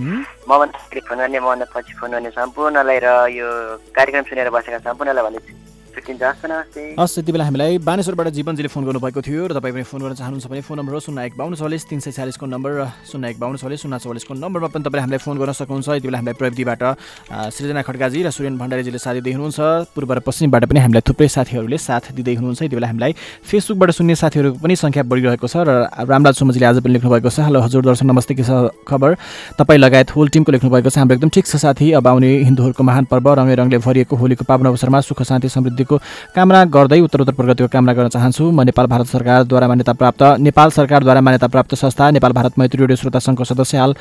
अगाडि फोन गर्ने मभन्दा पछि फोन गर्ने सम्पूर्णलाई र यो कार्यक्रम सुनेर बसेका सम्पूर्णलाई भन्दै छुट्टिन्छ हस् नमस्ते हस् यति बेला हामीलाई बानेश्वरबाट जीवनजीले फोन गर्नुभएको थियो र तपाईँ पनि फोन गर्न चाहनुहुन्छ भने फोन नम्बर हो शून्य एक बाउन्न चौलिस तिन सय चालिसको नम्बर र शून्य एक बाउन्न चौलिस शून्य चौलिसको नम्बरमा पनि तपाईँले हामीलाई फोन गर्न सक्नुहुन्छ। यति बेला हामीलाई प्रविधिबाट सृजना खड्काजी र सुरेन भण्डारीजीले साथ दिँदै हुनुहुन्छ। पूर्व र पश्चिमबाट पनि हामीलाई थुप्रै साथीहरूले साथ दिँदै हुनुहुन्छ। यति बेला हामीलाई फेसबुकबाट सुन्ने साथीहरूको पनि सङ्ख्या बढिरहेको छ र रामराज सुमजीले आज पनि लेख्नुभएको छ। हेलो हजुर दर्शन नमस्ते के छ खबर? तपाईँ लगायत होल टिमको लेख्नुभएको छ। हाम्रो एकदम ठिक छ साथी। अब आउने हिन्दूहरूको महान पर्व रङ्गे रङले भरिएको होलीको पावन अवसरमा सुख शान्ति समृद्धिको कामना गर्दै उत्तर उत्तर प्रगतिको कामना गर्न चाहन्छु। म नेपाल भारत सरकारद्वारा मान्यता प्राप्त नेपाल सरकारद्वारा मान्यता प्राप्त संस्था नेपाल भारत मैत्री रेडियो श्रोता सङ्घको सदस्य हाल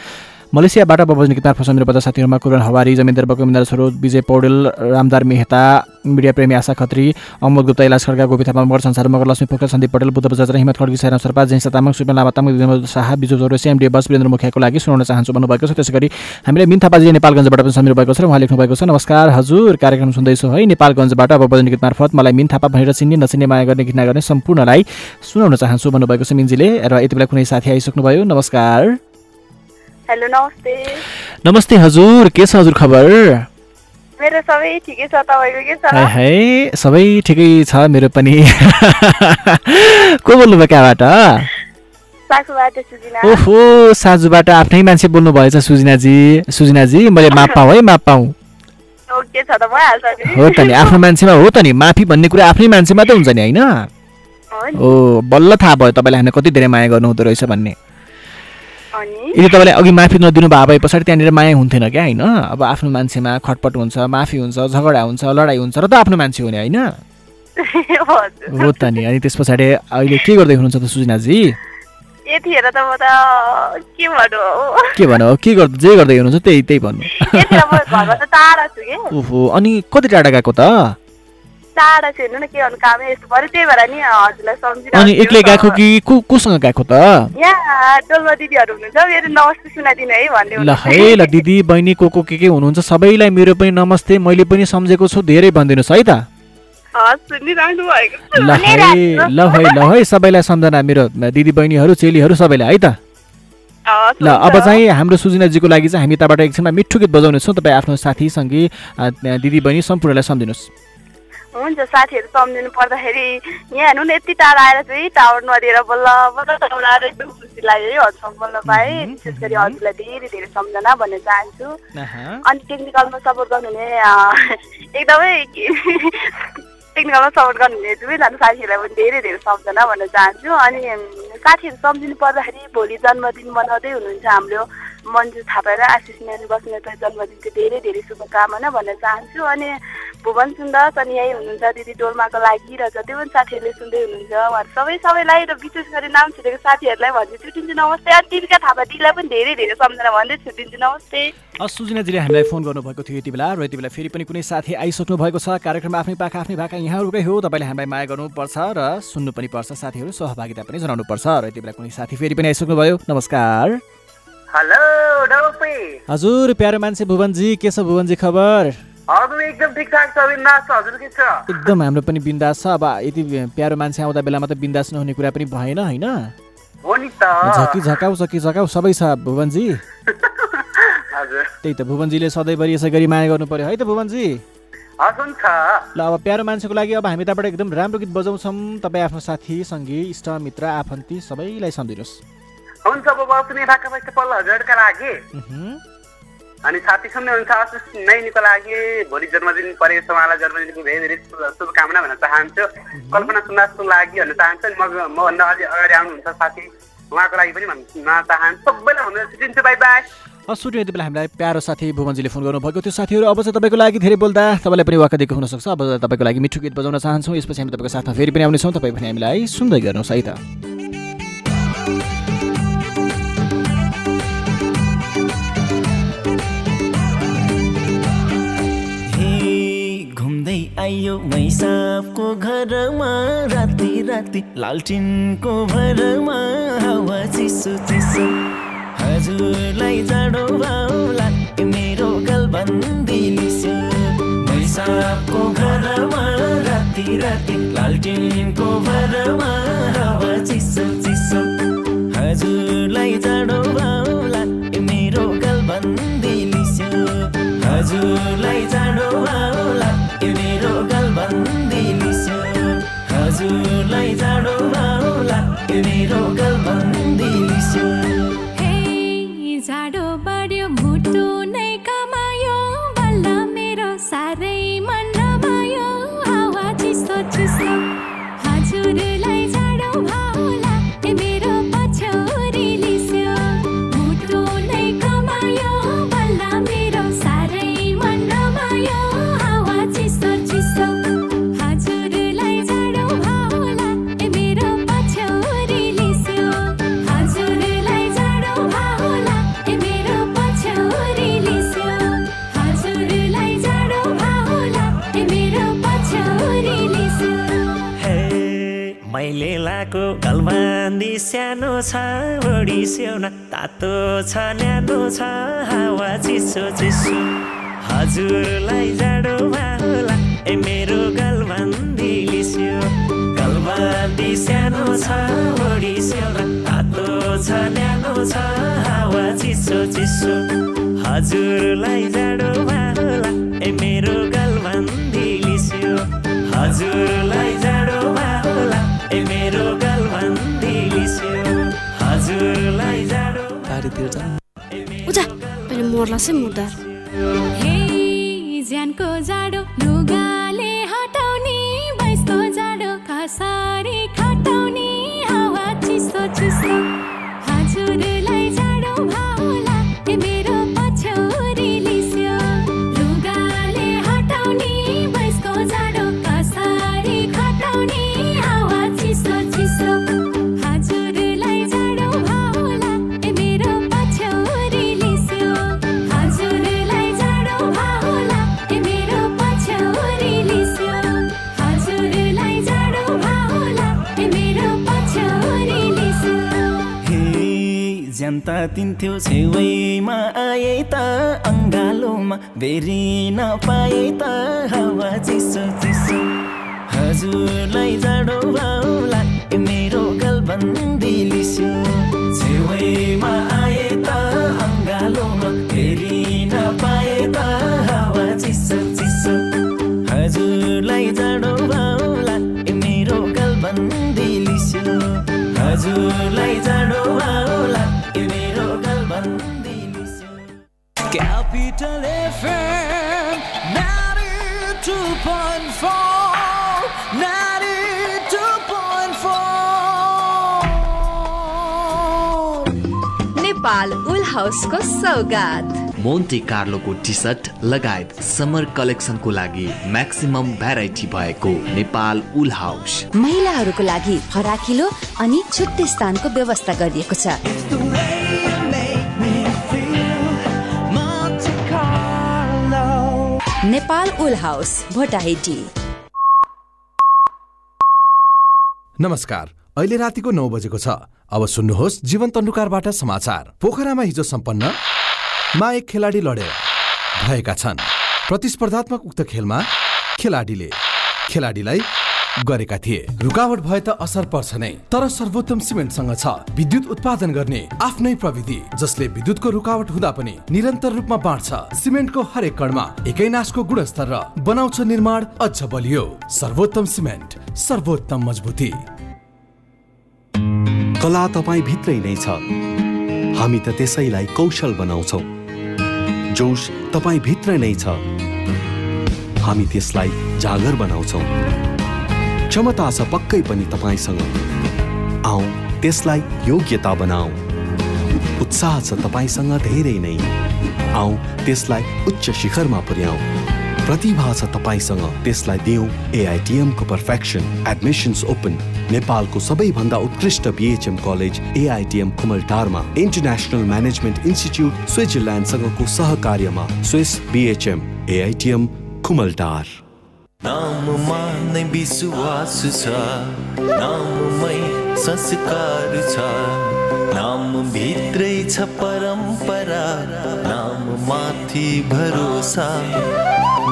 मलेसियाबाट बबोजनी किताब फसाउने पर्दा साथीहरूमा कुरन हवारी जमिन्द्र बकुमिन्द्र स्वरूप विजय पौडेल रामदार मेहता मिडिया प्रेमी आशा खत्री अमोद गुप्ता इलाज खड्का गोपी थापा मगर संसार मगर लक्ष्मी पोखरेल सन्दीप पटेल बुद्ध बजार र हिम्मत खड्की साइराम शेर्पा जैसा तामाङ सुपेन लामा तामाङ विमल शाह बिजु चौरसी एमडी बस वीरेन्द्र मुखियाको लागि सुनाउन चाहन्छु भन्नुभएको छ। त्यसै गरी हामीले मिन थापाजीले नेपालगञ्जबाट पनि सम्झिनु भएको छ उहाँ लेख्नुभएको छ नमस्कार हजुर कार्यक्रम सुन्दैछु है। नेपालगञ्जबाट अब बजन गीत मार्फत मलाई मिन थापा भनेर चिन्ने नचिन्ने माया गर्ने घृणा गर्ने सम्पूर्णलाई सुनाउन चाहन्छु भन्नुभएको छ मिन्जीले। र यति बेला कुनै साथी आइसक्नुभयो नमस्कार। हेलो नमस्ते। नमस्ते हजुर के छ हजुर खबर? मेरो सबै ठिकै छ तपाईँको के छ? सबै ठिकै छ मेरो पनि। को बोल्नुभयो कहाँबाट? ओहो साजुबाट आफ्नै मान्छे बोल्नु भएछ सुजिनाजी। सुजिनाजी मैले माप पाऊँ है माप पाऊँ। हो त नि। आफ्नो मान्छेमा हो त नि माफी भन्ने कुरा आफ्नै मान्छेमा त हुन्छ नि होइन। ओ बल्ल थाहा भयो तपाईँलाई हामीलाई कति धेरै माया गर्नुहुँदो रहेछ भन्ने। यदि तपाईँले अघि माफी नदिनु भयो भए पछाडि त्यहाँनिर माया हुन्थेन क्या होइन? अब आफ्नो मान्छेमा खटपट हुन्छ माफी हुन्छ झगडा हुन्छ लडाइँ हुन्छ र त आफ्नो मान्छे हुने होइन? हो त नि। अनि त्यस पछाडि अहिले के गर्दै हुनुहुन्छ त सुजनाजी? यतिखेर त म त के भन्नु के भनौँ के गर्दै जे गर्दै हुनुहुन्छ त्यही त्यही भन्नु। ओहो अनि कति टाढा गएको त? टाढा छु हेर्नु न के गर्नु कामै यस्तो पऱ्यो। त्यही भएर नि हजुरलाई सम्झिरहेको अनि। एक्लै गएको कि को कोसँग गएको त? यहाँ डोल्मा दिदीहरू हुनुहुन्छ मेरो नमस्ते सुनाइदिनु है भन्ने ल है ल दिदी बहिनी को को के के हुनुहुन्छ? सबैलाई मेरो पनि नमस्ते मैले पनि सम्झेको छु धेरै भनिदिनुहोस् है त। ल है ल है ल है सबैलाई सम्झना मेरो दिदी बहिनीहरू चेलीहरू सबैलाई है त। ल अब। चाहिँ हाम्रो सुजिनाजीको लागि चाहिँ हामी यताबाट एकछिनमा मिठो गीत बजाउनेछौँ। तपाईँ आफ्नो साथी सङ्गी अ, दिदी बहिनी सम्पूर्णलाई सम्झिनुहोस्। हुन्छ साथीहरू सम्झिनु पर्दाखेरि यहाँ हेर्नु न यति टाढा आएर चाहिँ टावर नदिएर बल्ल बल्ल टावर आएर एकदम खुसी लाग्यो है हजुरसँग बोल्न पाएँ विशेष गरी हजुरलाई धेरै धेरै सम्झना भन्न चाहन्छु। अनि टेक्निकलमा सपोर्ट गर्नुहुने एकदमै टेक्निकलमा सपोर्ट गर्नुहुने दुवैजना साथीहरूलाई पनि धेरै धेरै सम्झना भन्न चाहन्छु। अनि साथीहरू सम्झिनु पर्दाखेरि भोलि जन्मदिन मनाउँदै हुनुहुन्छ हाम्रो। मन्जु थापा र आशिष म्यान बस्नेतको जन्मदिनको धेरै धेरै शुभकामना भन्न चाहन्छु। अनि भुवन सुन्दर अनि यही हुनुहुन्छ दिदी डोल्माको लागि र जति पनि साथीहरूले सुन्दै हुनुहुन्छ उहाँहरू सबै सबैलाई र विशेष गरी नाम छुटेको साथीहरूलाई भन्दै छुट्टिन्छु नमस्ते। अनि थापा दिदीलाई पनि धेरै धेरै सम्झना भन्दै छुट्टिन्छु नमस्ते। सुजनाजीले हामीलाई फोन गर्नुभएको थियो यति बेला र यति बेला फेरि पनि कुनै साथी आइसक्नु भएको छ। कार्यक्रम आफ्नै पाखा आफ्नै भाका यहाँहरूकै हो। तपाईँले हामीलाई माया गर्नुपर्छ र सुन्नु पनि पर्छ साथीहरू सहभागिता पनि जनाउनुपर्छ। र यति बेला कुनै साथी फेरि पनि आइसक्नु भयो नमस्कार। हजुर प्यारो मान्छे भुवनजी के छ भुवनजी खबर? एकदम हाम्रो पनि बिन्दास छ। अब यति प्यारो मान्छे आउँदा बेलामा त बिन्दास नहुने कुरा पनि भएन होइन? झकी झकाउ झकी झकाउ सबै छ भुवनजी। त्यही त भुवनजीले सधैँभरि यसै गरी माया गर्नु पर्यो है त भुवनजी? ल अब प्यारो मान्छेको लागि अब हामी तपाईँबाट एकदम राम्रो गीत बजाउँछौँ। तपाईँ आफ्नो साथी सङ्गी इष्ट मित्र आफन्ती सबैलाई सम्झिनुहोस्। हुन्छ बाबा सुने भाका भएछ पल्लो हजुरका लागि। अनि साथी सुन्नुहुन्छ आशिष नैनीको लागि भोलि जन्मदिन परेको छ उहाँलाई जन्मदिनको धेरै धेरै शुभ- शुभकामना भन्न चाहन्छु। कल्पना सुन्दासको लागि भन्न चाहन्छु अनि म मभन्दा अझै अगाडि आउनुहुन्छ साथी। उहाँको लागि पनि भन्न चाहन्छु। सबैलाई भन्न छुट्टिन्छु बाई बाई। सुटु यति बेला हामीलाई प्यारो साथी भुवनजीले फोन गर्नुभएको थियो। साथीहरू अब चाहिँ तपाईँको लागि धेरै बोल्दा तपाईँलाई पनि वाक्क दिएको हुनसक्छ। अब तपाईँको लागि मिठो गीत बजाउन चाहन्छौँ। यसपछि हामी तपाईँको साथमा फेरि पनि आउनेछौँ। तपाईँ पनि हामीलाई सुन्दै गर्नुहोस् है त। आयो मैसाबको घरमा। राति राति लालटिनको भरमा हावा चिसो चिसो। हजुरलाई जाडो भाउला ए मेरो गलबन्दी लिसो मैसाबको घरमा राति राति लालटिनको भरमा हावा चिसो चिसो। हजुरलाई जाडो भाउला ए मेरो गलबन्दी लिसो हजुरलाई जाडो भाउला ए मेरो गलबन्दी लिसो हजुरलाई जाडो भाउला ए मेरो हे गलबन्दी सानो छ बढी स्याउन। तातो छ न्यानो छ हावा चिसो चिसो। हजुरलाई जाडो भाउला ए मेरो गलबन्दी लिस्यो। गलबन्दी सानो छ बढी स्याउन। तातो छ न्यानो छ हावा चिसो चिसो। हजुरलाई जाडो भाउला ए मेरो गलबन्दी लिस्यो। हजुरलाई जाडो भाउला ए मेरो उजा अहिले मोर्ला चाहिँ मुर्दार। हे ज्यानको जाडो लुगाले हटाउने जाडो खटाउने हावा चिसो चिसो। ज्यान्ता तिन्थ्यो छेउमा आए त अङ्गालोमा बेरिन पाए त हावा चिसो चिसो। हजुरलाई जाडो भाउला मेरो गलबन्दी लिस्यो छेउमा आए त अङ्गालोमा बेरिन पाए त हावा चिसो चिसो। हजुरलाई जाडो हजुरलाई जाडो भाउला ए मेरो गलबन्दी लिस्यो Capital FM 92.4 92.4 नेपाल उल हाउसको सौगात। मोन्टे कार्लोको टी सर्ट लगायत समर कलेक्सनको लागि म्याक्सिमम भेराइटी भएको नेपाल उल हाउस महिलाहरूको लागि फराकिलो अनि छुट्टै स्थानको व्यवस्था गरिएको छ। Nepal wool house Bhotahiti. नमस्कार अहिले रातिको नौ बजेको छ। अब सुन्नुहोस् जीवन तन्डुकारबाट समाचार। पोखरामा हिजो सम्पन्न मा एक खेलाडी लडेर भएका छन्। प्रतिस्पर्धात्मक उक्त खेलमा खेलाडीले खेलाडीलाई गरेका थिए। रुकावट भए त असर पर्छ नै तर सर्वोत्तम सिमेन्टसँग छ। विद्युत उत्पादन गर्ने आफ्नै प्रविधि जसले विद्युतको रुकावट हुँदा पनि निरन्तर रूपमा बाँड्छ। सिमेन्टको हरेक कणमा एकै नासको गुणस्तर र बनाउँछ निर्माण अझ बलियो। सर्वोत्तम सिमेन्ट सर्वोत्तम मजबुती। कला तपाईँ भित्रै नै छ। हामी त त्यसैलाई कौशल बनाउँछौ। जोस तपाईँ भित्र नै छ। हामी त्यसलाई जागर बनाउँछौ। क्षमता छ पक्कै पनि तपाईँसँग। आऊ त्यसलाई योग्यता बनाऊ उत्साह छ तपाईँसँग धेरै नै। आऊ त्यसलाई उच्च शिखरमा पुर्याऊ प्रतिभा छ तपाईँसँग त्यसलाई दिउँ। एआइटिएमको पर्फेक्सन एडमिसन्स ओपन नेपालको सबैभन्दा उत्कृष्ट बिएचएम कलेज एआइटिएम कुमलटारमा इन्टरनेसनल म्यानेजमेन्ट इन्स्टिच्युट स्विजरल्यान्डसँगको सहकार्यमा स्विस बिएचएम एआइटिएम कुमलटार नाममा नै विश्वास छ नाममै संस्कार छ नाम भित्रै छ परम्परा नाम माथि भरोसा।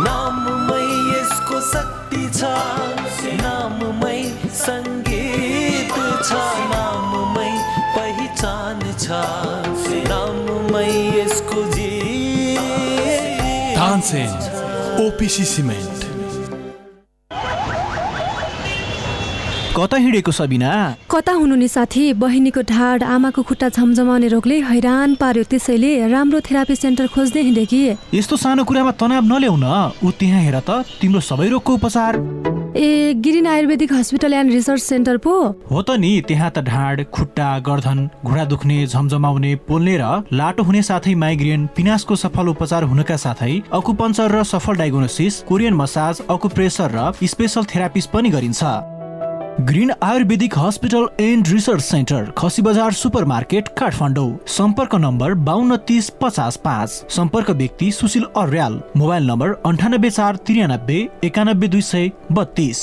नाममै यसको शक्ति छ नाममै छ नाममै पहिचान छ। नाममै यसको जी तानसेन ओपिसी सिमेन्ट। कता हिँडेको सबिना? कता हुनु नि साथी? बहिनीको ढाड आमाको खुट्टा झमझमाउने रोगले हैरान पार्यो त्यसैले राम्रो थेरापी सेन्टर खोज्दै हिँडे कि। यस्तो सानो कुरामा तनाव नल्याउ न ऊ त्यहाँ हेर त तिम्रो सबै रोगको उपचार। A green Ayurvedic hospital and research centre पो? हो त नि त्यहाँ त ढाड खुट्टा गर्दन घुँडा दुख्ने झमझमाउने पोल्ने र लाटो हुने साथै माइग्रेन पिनासको सफल उपचार हुनका साथै अकुपञ्चर र सफल डायग्नोसिस कोरियन मसाज अकुप्रेसर र स्पेसल थेरापिस्ट पनि गरिन्छ। Green Ayurvedic hospital and research centre खसी बजार सुपर मार्केट काठमाडौँ। सम्पर्क नम्बर बाहन्न तिस पचास पाँच। सम्पर्क व्यक्ति सुशील अर्याल। मोबाइल नम्बर अन्ठानब्बे चार त्रियानब्बे एकानब्बे दुई सय बत्तिस।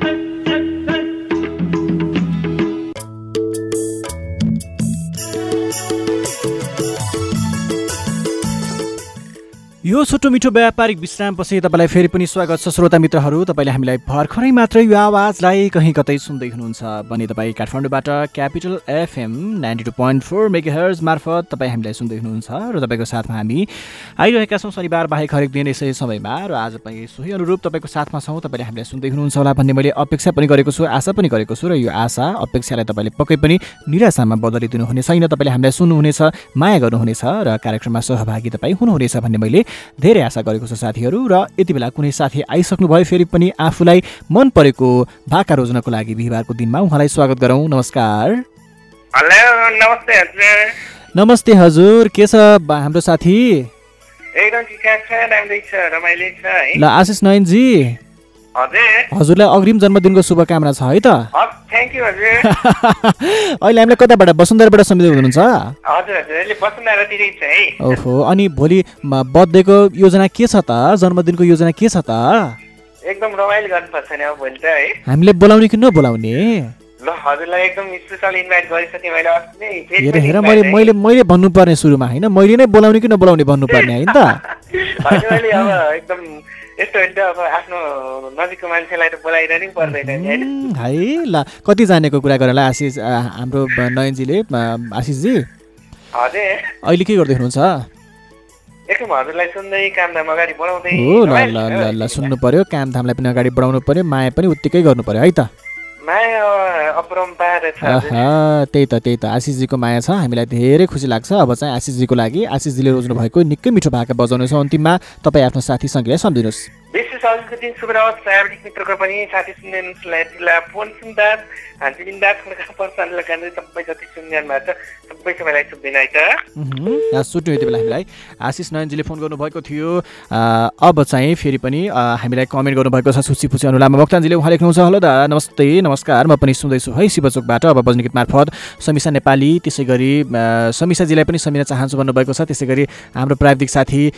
यो छोटो मिठो व्यापारिक विश्रामपछि तपाईँलाई फेरि पनि स्वागत छ श्रोता मित्रहरू। तपाईँले हामीलाई भर्खरै मात्र यो आवाजलाई कहीँ कतै सुन्दै हुनुहुन्छ भने तपाईँ काठमाडौँबाट capital FM ninety two point four mega मार्फत तपाईँ हामीलाई सुन्दै हुनुहुन्छ र तपाईँको साथमा हामी आइरहेका छौँ। शनिबार बाहेक हरेक दिन यसै समयमा र आज पनि सोही अनुरूप तपाईँको साथमा छौँ। तपाईँले हामीलाई सुन्दै हुनुहुन्छ होला भन्ने मैले अपेक्षा पनि गरेको छु आशा पनि गरेको छु र यो आशा अपेक्षालाई तपाईँले पक्कै पनि निराशामा बदलिदिनु हुने छैन। तपाईँले हामीलाई सुन्नुहुनेछ माया गर्नुहुनेछ र कार्यक्रममा सहभागी तपाईँ हुनुहुनेछ भन्ने मैले धेरै आशा गरेको छ साथीहरू र यति बेला कुनै साथी आइसक्नुभयो फेरि पनि आफूलाई मन परेको भाका रोज्नको लागि बिहिबारको दिनमा उहाँलाई स्वागत गरौँ। नमस्कार। नमस्ते हजुर। नमस्ते हजुर के छ हाम्रो साथी? एकदम ठिकठाक छ राम्रै छ रमाइलो छ है। ल आशिष नयनजी। हजुरलाई अग्रिम जन्मदिनको शुभकामना छ है त? अहिले हामीलाई कताबाट वसुन्धराबाट सम्झिँदै हुनुहुन्छ? ओहो अनि भोलि बर्थडेको योजना के छ त? जन्मदिनको योजना के छ त? एकदम रमाइलो गर्नुपर्छ नि अब भोलि त है। हामीले बोलाउने कि नबोलाउने? हेर मैले। मैले मैले भन्नुपर्ने सुरुमा होइन? मैले नै बोलाउने कि नबोलाउने भन्नुपर्ने होइन त? होइन मैले अब एकदम यस्तो हुन्छ अब आफ्नो नजिकको मान्छेलाई त बोलाइरहनु पर्दैन नि होइन? उम्, है ल कति जानेको कुरा गरेर आशिष हाम्रो नयनजीले आशिषजी। हजुर। अहिले के गर्दै हुनुहुन्छ? हो ल। ल ल सुन्नु पर्यो कामधामलाई पनि अगाडि बढाउनु पर्यो माया पनि उत्तिकै गर्नु पर्यो है त? छ त्यही त त्यही त। आशिषजीको माया छ हामीलाई धेरै खुसी लाग्छ। अब चाहिँ आशिषजीको लागि आशिषजीले रोज्नु भएको निकै मिठो भाका बजाउनेछ। अन्तिममा तपाईँ आफ्नो साथी सङ्गीलाई सम्झिनुहोस् दिन शुभ रहोस् प्राविधिक मित्रको पनि साथी सुन्दा पर्सान लगाएर सबै जति भएको छ सबै त यति बेला हामीलाई। आशिष नयनजीले फोन गर्नुभएको थियो। अब चाहिँ फेरि पनि हामीलाई कमेन्ट गर्नुभएको छ सुची पुची अनुलामा। भक्तानजीले उहाँ लेख्नुहुन्छ हेलो दादा नमस्ते नमस्कार। म पनि सुन्दैछु है शिवचोकबाट अब बज्ने गीत मार्फत समीसा नेपाली त्यसै गरी समीसाजीलाई पनि समिना चाहन्छु भन्नुभएको छ। त्यसै गरी हाम्रो प्राविधिक साथी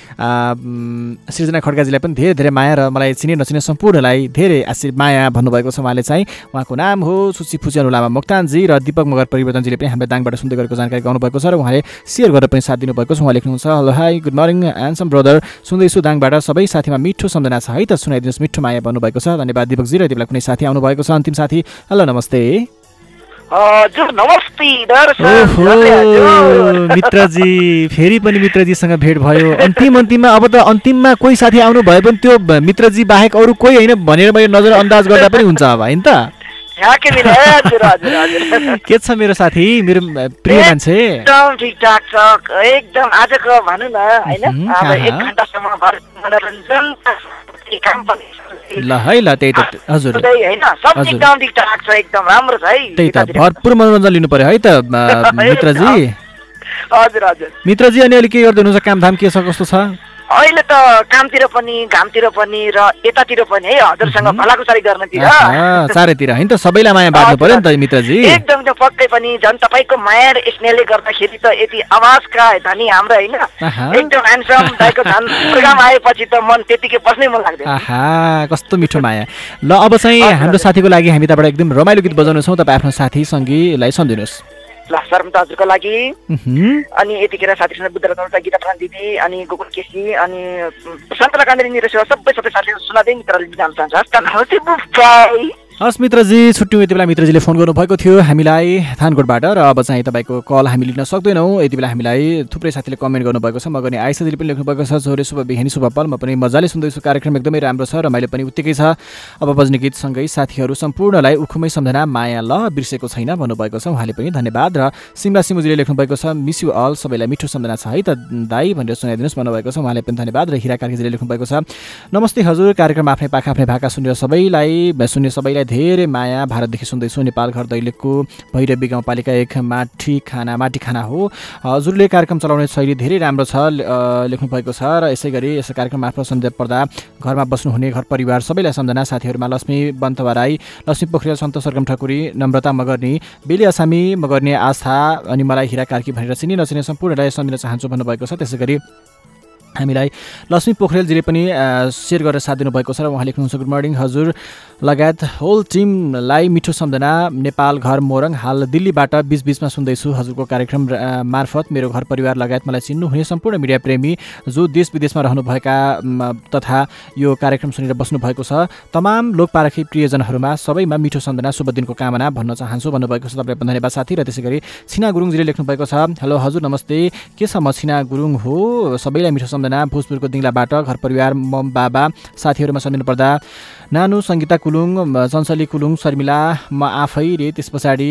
सृजना खड्काजीलाई पनि धेरै धेरै माया र मलाई चिने नचिने सम्पूर्णलाई धेरै आशी माया भन्नुभएको छ उहाँले चाहिँ। उहाँको नाम हो फुची अनुलामा मोक्तानजी र दिपक मगर परिवर्तनजीले पनि हामीले दाङबाट सुन्दै गरेको जानकारी गाउनुभएको छ र उहाँले सेयर गरेर पनि साथ दिनुभएको छ। उहाँ लेख्नुहुन्छ hello hi good morning handsome brother सुन्दैछु दाङबाट। सबै साथीमा मिठो सम्झना छ है त। सुनाइदिनुहोस् मिठो माया भन्नुभएको छ। धन्यवाद दिपकजी र यति बेला कुनै साथी आउनुभएको छ। अन्तिम साथी हेलो नमस्ते। मित्रजी फेरि पनि मित्रजीसँग भेट भयो। अन्तिम अन्तिममा अब त अन्तिममा कोही साथी आउनु भए पनि त्यो मित्रजी बाहेक अरू कोही होइन भनेर मैले नजर अन्दाज गर्दा पनि हुन्छ अब होइन त? के छ मेरो साथी? मेरो प्रिय मान्छे? एकदम ठिकठाक छ। एकदम आजको भनौँ न होइन? अब एक। घन्टासम्म मनोरञ्जन ल है ल त्यही त हजुर। त्यही त भरपुर मनोरञ्जन लिनु पर्यो है त मित्रजी। मित्रजी अनि अहिले के गर्दै हुनुहुन्छ? कामधाम के छ कस्तो छ? अहिले त कामतिर पनि घामतिर पनि र यतातिर पनि है हजुरसँग भलाकुसारी गर्नतिर। चारैतिर। होइन त सबैलाई माया बाँड्नु पर्यो नि त मित्रजी। एकदम एकदम पक्कै पनि झन् तपाईँको माया र स्नेहले गर्दाखेरि त यति आवाजका धनी हाम्रो होइन। एकदम ह्यान्डसम दाइको झन् प्रोग्राम आएपछि त मन त्यतिकै बस्नै मन लाग्दैन। कस्तो मिठो माया। ल अब चाहिँ हाम्रो साथीको लागि हामी तपाईँबाट एकदम रमाइलो गीत बजाउनेछौँ। तपाईँ आफ्नो साथी सङ्गीलाई सम्झिनुहोस्। शर्म हजुरको लागि। अनि यतिखेर साथीसँग बुद्ध गीता प्रधान दिदी अनि गोकुल केसी अनि सन्तला काण्डेरी निर सेवा सबै सबै साथीहरू सुनाउँदै मित्रले जान चाहन्छ हस् त हौसी मित्रजी छुट्यौँ यति बेला मित्रजीले फोन गर्नुभएको थियो हामीलाई थानकोटबाट र अब चाहिँ तपाईँको कल हामी लिन सक्दैनौँ। यति बेला हामीलाई थुप्रै साथीले कमेन्ट गर्नुभएको छ मगर्ने आइसाजीले पनि लेख्नुभएको छ छोरे शुभ बिहानी शुभ पल। म पनि मजाले सुन्दैछु कार्यक्रम एकदमै राम्रो छ रमाइलो पनि उत्तिकै छ। अब बज्ने गीतसँगै साथीहरू सम्पूर्णलाई उखुमै सम्झना माया ल बिर्सेको छैन भन्नुभएको छ। उहाँले पनि धन्यवाद र सिमला सिमुजीले लेख्नुभएको छ मिस यु अल सबैलाई मिठो सम्झना छ है त दाई भनेर सुनाइदिनुहोस् भन्नुभएको छ। उहाँले पनि धन्यवाद र हिरा कार्कीजीले लेख्नुभएको छ। नमस्ते हजुर कार्यक्रम आफ्नै पाखा आफ्नै भाका सुनेर सबैलाई सुन्ने सबैलाई धेरै माया भारतदेखि सुन्दैछु नेपाल घर दैलेखको भैरवी गाउँपालिका एक माटी खाना माटी खाना हो। हजुरले कार्यक्रम चलाउने शैली धेरै राम्रो छ ले- अ, लेख्नुभएको छ र यसै गरी यस कार्यक्रम मार्फत सम्झ पर्दा घरमा बस्नुहुने घर परिवार सबैलाई सम्झना। साथीहरूमा लक्ष्मी बन्तवा राई लक्ष्मी पोखरेल सन्तोष सरगम ठकुरी नम्रता मगर्नी बेली असामी मगर्ने आस्था अनि मलाई हिरा कार्की भनेर चिनी नचिने सम्पूर्णलाई सम्झिन चाहन्छु भन्नुभएको छ। त्यसै गरी हामीलाई लक्ष्मी पोखरेलजीले पनि सेयर गरेर साथ दिनुभएको छ र उहाँ लेख्नुहुन्छ गुड मर्निङ हजुर। लगायत होल टिमलाई मिठो सम्झना नेपाल घर मोरङ हाल दिल्लीबाट बिचबिचमा सुन्दैछु हजुरको कार्यक्रम मार्फत मेरो घर परिवार लगायत मलाई चिन्नुहुने सम्पूर्ण मिडिया प्रेमी जो देश विदेशमा रहनुभएका तथा यो कार्यक्रम सुनेर बस्नुभएको छ। तमाम लोकपारखी प्रियजनहरूमा सबैमा मिठो सम्झना शुभ दिनको कामना भन्न चाहन्छु भन्नुभएको छ। तपाईँलाई धन्यवाद साथी र त्यसै गरी छिना गुरुङजीले लेख्नुभएको छ हेलो हजुर नमस्ते। के छ म छिना गुरुङ हो? सबैलाई मिठो सम्झना भोजपुरको दिङ्लाबाट घर परिवार मम बाबा साथीहरूमा सम्झिनु पर्दा नानु सङ्गीता कुलुङ चञ्चली कुलुङ शर्मिला म आफै रे त्यस पछाडि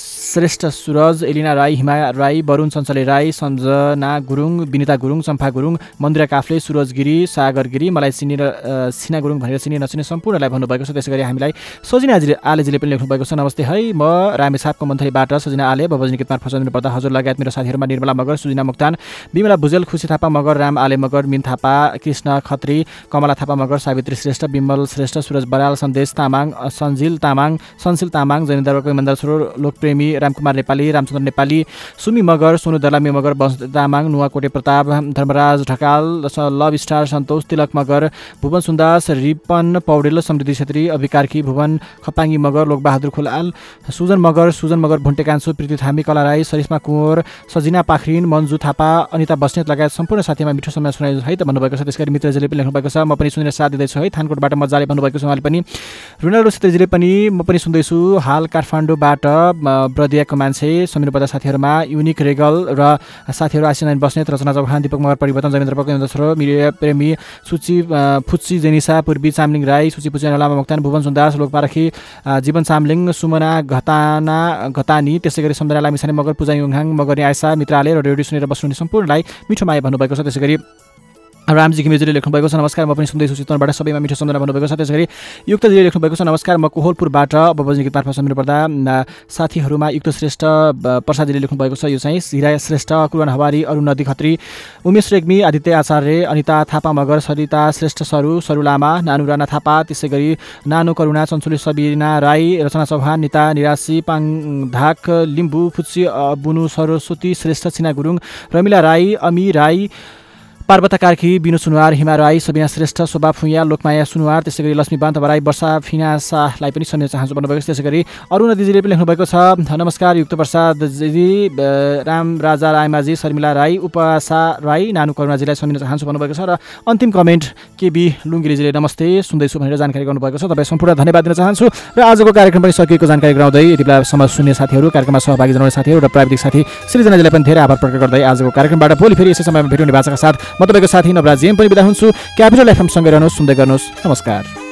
श्रेष्ठ सुरज एलिना राई हिमा राई वरुण चञ्चले राई सम्झना गुरुङ विनिता गुरुङ चम्पा गुरुङ मन्दिरा काफ्ले सुरज गिरी सागर गिरी मलाई चिनेर अ, सिना गुरुङ भनेर चिने नचिने सम्पूर्णलाई भन्नुभएको छ। त्यसै गरी हामीलाई सजिना आजीले आलेजीले पनि लेख्नुभएको छ। नमस्ते है म रामेछापको मन्थलीबाट सजिना आले बबजनी गीतमा फसाउनु पर्दा हजुर लगायत मेरो साथीहरूमा निर्मला मगर सुजिना मुक्तान बिमला भुजेल खुसी थापा मगर राम आले मगर मिन थापा कृष्ण खत्री कमला थापा मगर सावित्री श्रेष्ठ श्रेष्ठ सुरज बराल सन्देश तामाङ सन्जिल तामाङ सन्सिल तामाङ जैनेन्द्रको इमान्दार छोरो लोकप्रेमी रामकुमार नेपाली रामचन्द्र नेपाली सुमी मगर सोनु दलामी मगर वंश तामाङ नुवाकोटे प्रताप धर्मराज ढकाल लभ स्टार सन्तोष तिलक मगर भुवन सुन्दास रिपन पौडेल समृद्धि छेत्री अभिकारकी भुवन खपाङ्गी मगर लोकबहादुर खोलाल सुजन मगर सुजन मगर भुन्टे कान्छो प्रीति थामी कला राई सरिस्मा कुँवर सजिना पाखरिन मन्जु थापा अनिता बस्नेत लगायत सम्पूर्ण साथीमा मिठो समय सुनाइ है त भन्नुभएको छ। त्यस गरी मित्रजीले पनि लेख्नुभएको छ। म पनि सुनेर साथ दिँदैछु है। थानकोटबाट मजाले भन्नुभएको छ उहाँले पनि। रुनाल छेत्रीजीले पनि म पनि सुन्दैछु हाल काठमाडौँबाट ब्रदियाको मान्छे समीर पर्दा साथीहरूमा युनिक रेगल र साथीहरू आसिनाइन बस्नेत रचना चौहान दिपक मगर परिवर्तन जमेन्द्र पक छोरो मिरिया प्रेमी सुची फुच्ची जेनिसा पूर्वी चामलिङ राई सुची पुची लामा मोक्तान भुवन सुन्दास लोकपारखी जीवन चामलिङ सुमना घताना घतानी त्यसै गरी सम्झना लामिसाने मगर पूजा युङहाङ मगरी आयसा मित्राले र रेडियो सुनेर बस्नुहुने सम्पूर्णलाई मिठो माया भन्नुभएको छ त्यसै गरी रामजी घिमिजीले लेख्नुभएको छ नमस्कार म पनि सुन्दैछु चितवनबाट सबैमा मिठो सम्झना भन्नुभएको छ। त्यसै गरी युक्तजीले लेख्नुभएको छ नमस्कार म कोहलपुरबाट बबजी गीत मार्फत सम्झिनु पर्दा न, साथीहरूमा युक्त श्रेष्ठ प्रसादजीले लेख्नुभएको छ। यो चाहिँ हिरा श्रेष्ठ कुरन हवारी अरुण नदी खत्री उमेश रेग्मी आदित्य आचार्य अनिता थापा मगर सरिता श्रेष्ठ सरू सरू लामा नानु राणा थापा त्यसै गरी नानु करुणा चञ्चुली सबिना राई रचना चौहान निता निरासी पाङ धाक लिम्बू फुच्ची बुनु सरस्वती श्रेष्ठ सिना गुरुङ रमिला राई अमी राई पार्वता कार्की बिनु सुनुवार हिमा राई सबिना श्रेष्ठ शोभा फुइया लोकमाया सुनुवार त्यसै गरी लक्ष्मी बान्त राई वर्षा फिनासालाई पनि सम्झिन चाहन्छु भन्नुभएको छ। त्यसै गरी अरुण दिदीले पनि लेख्नुभएको छ नमस्कार युक्त प्रसाद दिदी राम राजा रायमाझी शर्मिला राई उपसा राई नानु करुणाजीलाई सम्झिन चाहन्छु भन्नुभएको छ। र अन्तिम कमेन्ट केबी लुङ्गिरीजीले नमस्ते सुन्दैछु भनेर जानकारी गर्नुभएको छ। तपाईँ सम्पूर्ण धन्यवाद दिन चाहन्छु। र आजको कार्यक्रम पनि सकिएको जानकारी गराउँदै यति बेला समाज सुन्ने साथीहरू कार्यक्रममा सहभागी जनाउने साथीहरू र प्राविधिक साथी सृजनाजीलाई पनि धेरै आभार प्रकट गर्दै आजको कार्यक्रमबाट भोलि फेरि यसै समयमा भेट्ने भाषाका साथ म तपाईँको साथी नवराज जेम पनि बिदा हुन्छु। क्यापिटल एफएम सँगै रहनुहोस् सुन्दै गर्नुहोस्। नमस्कार।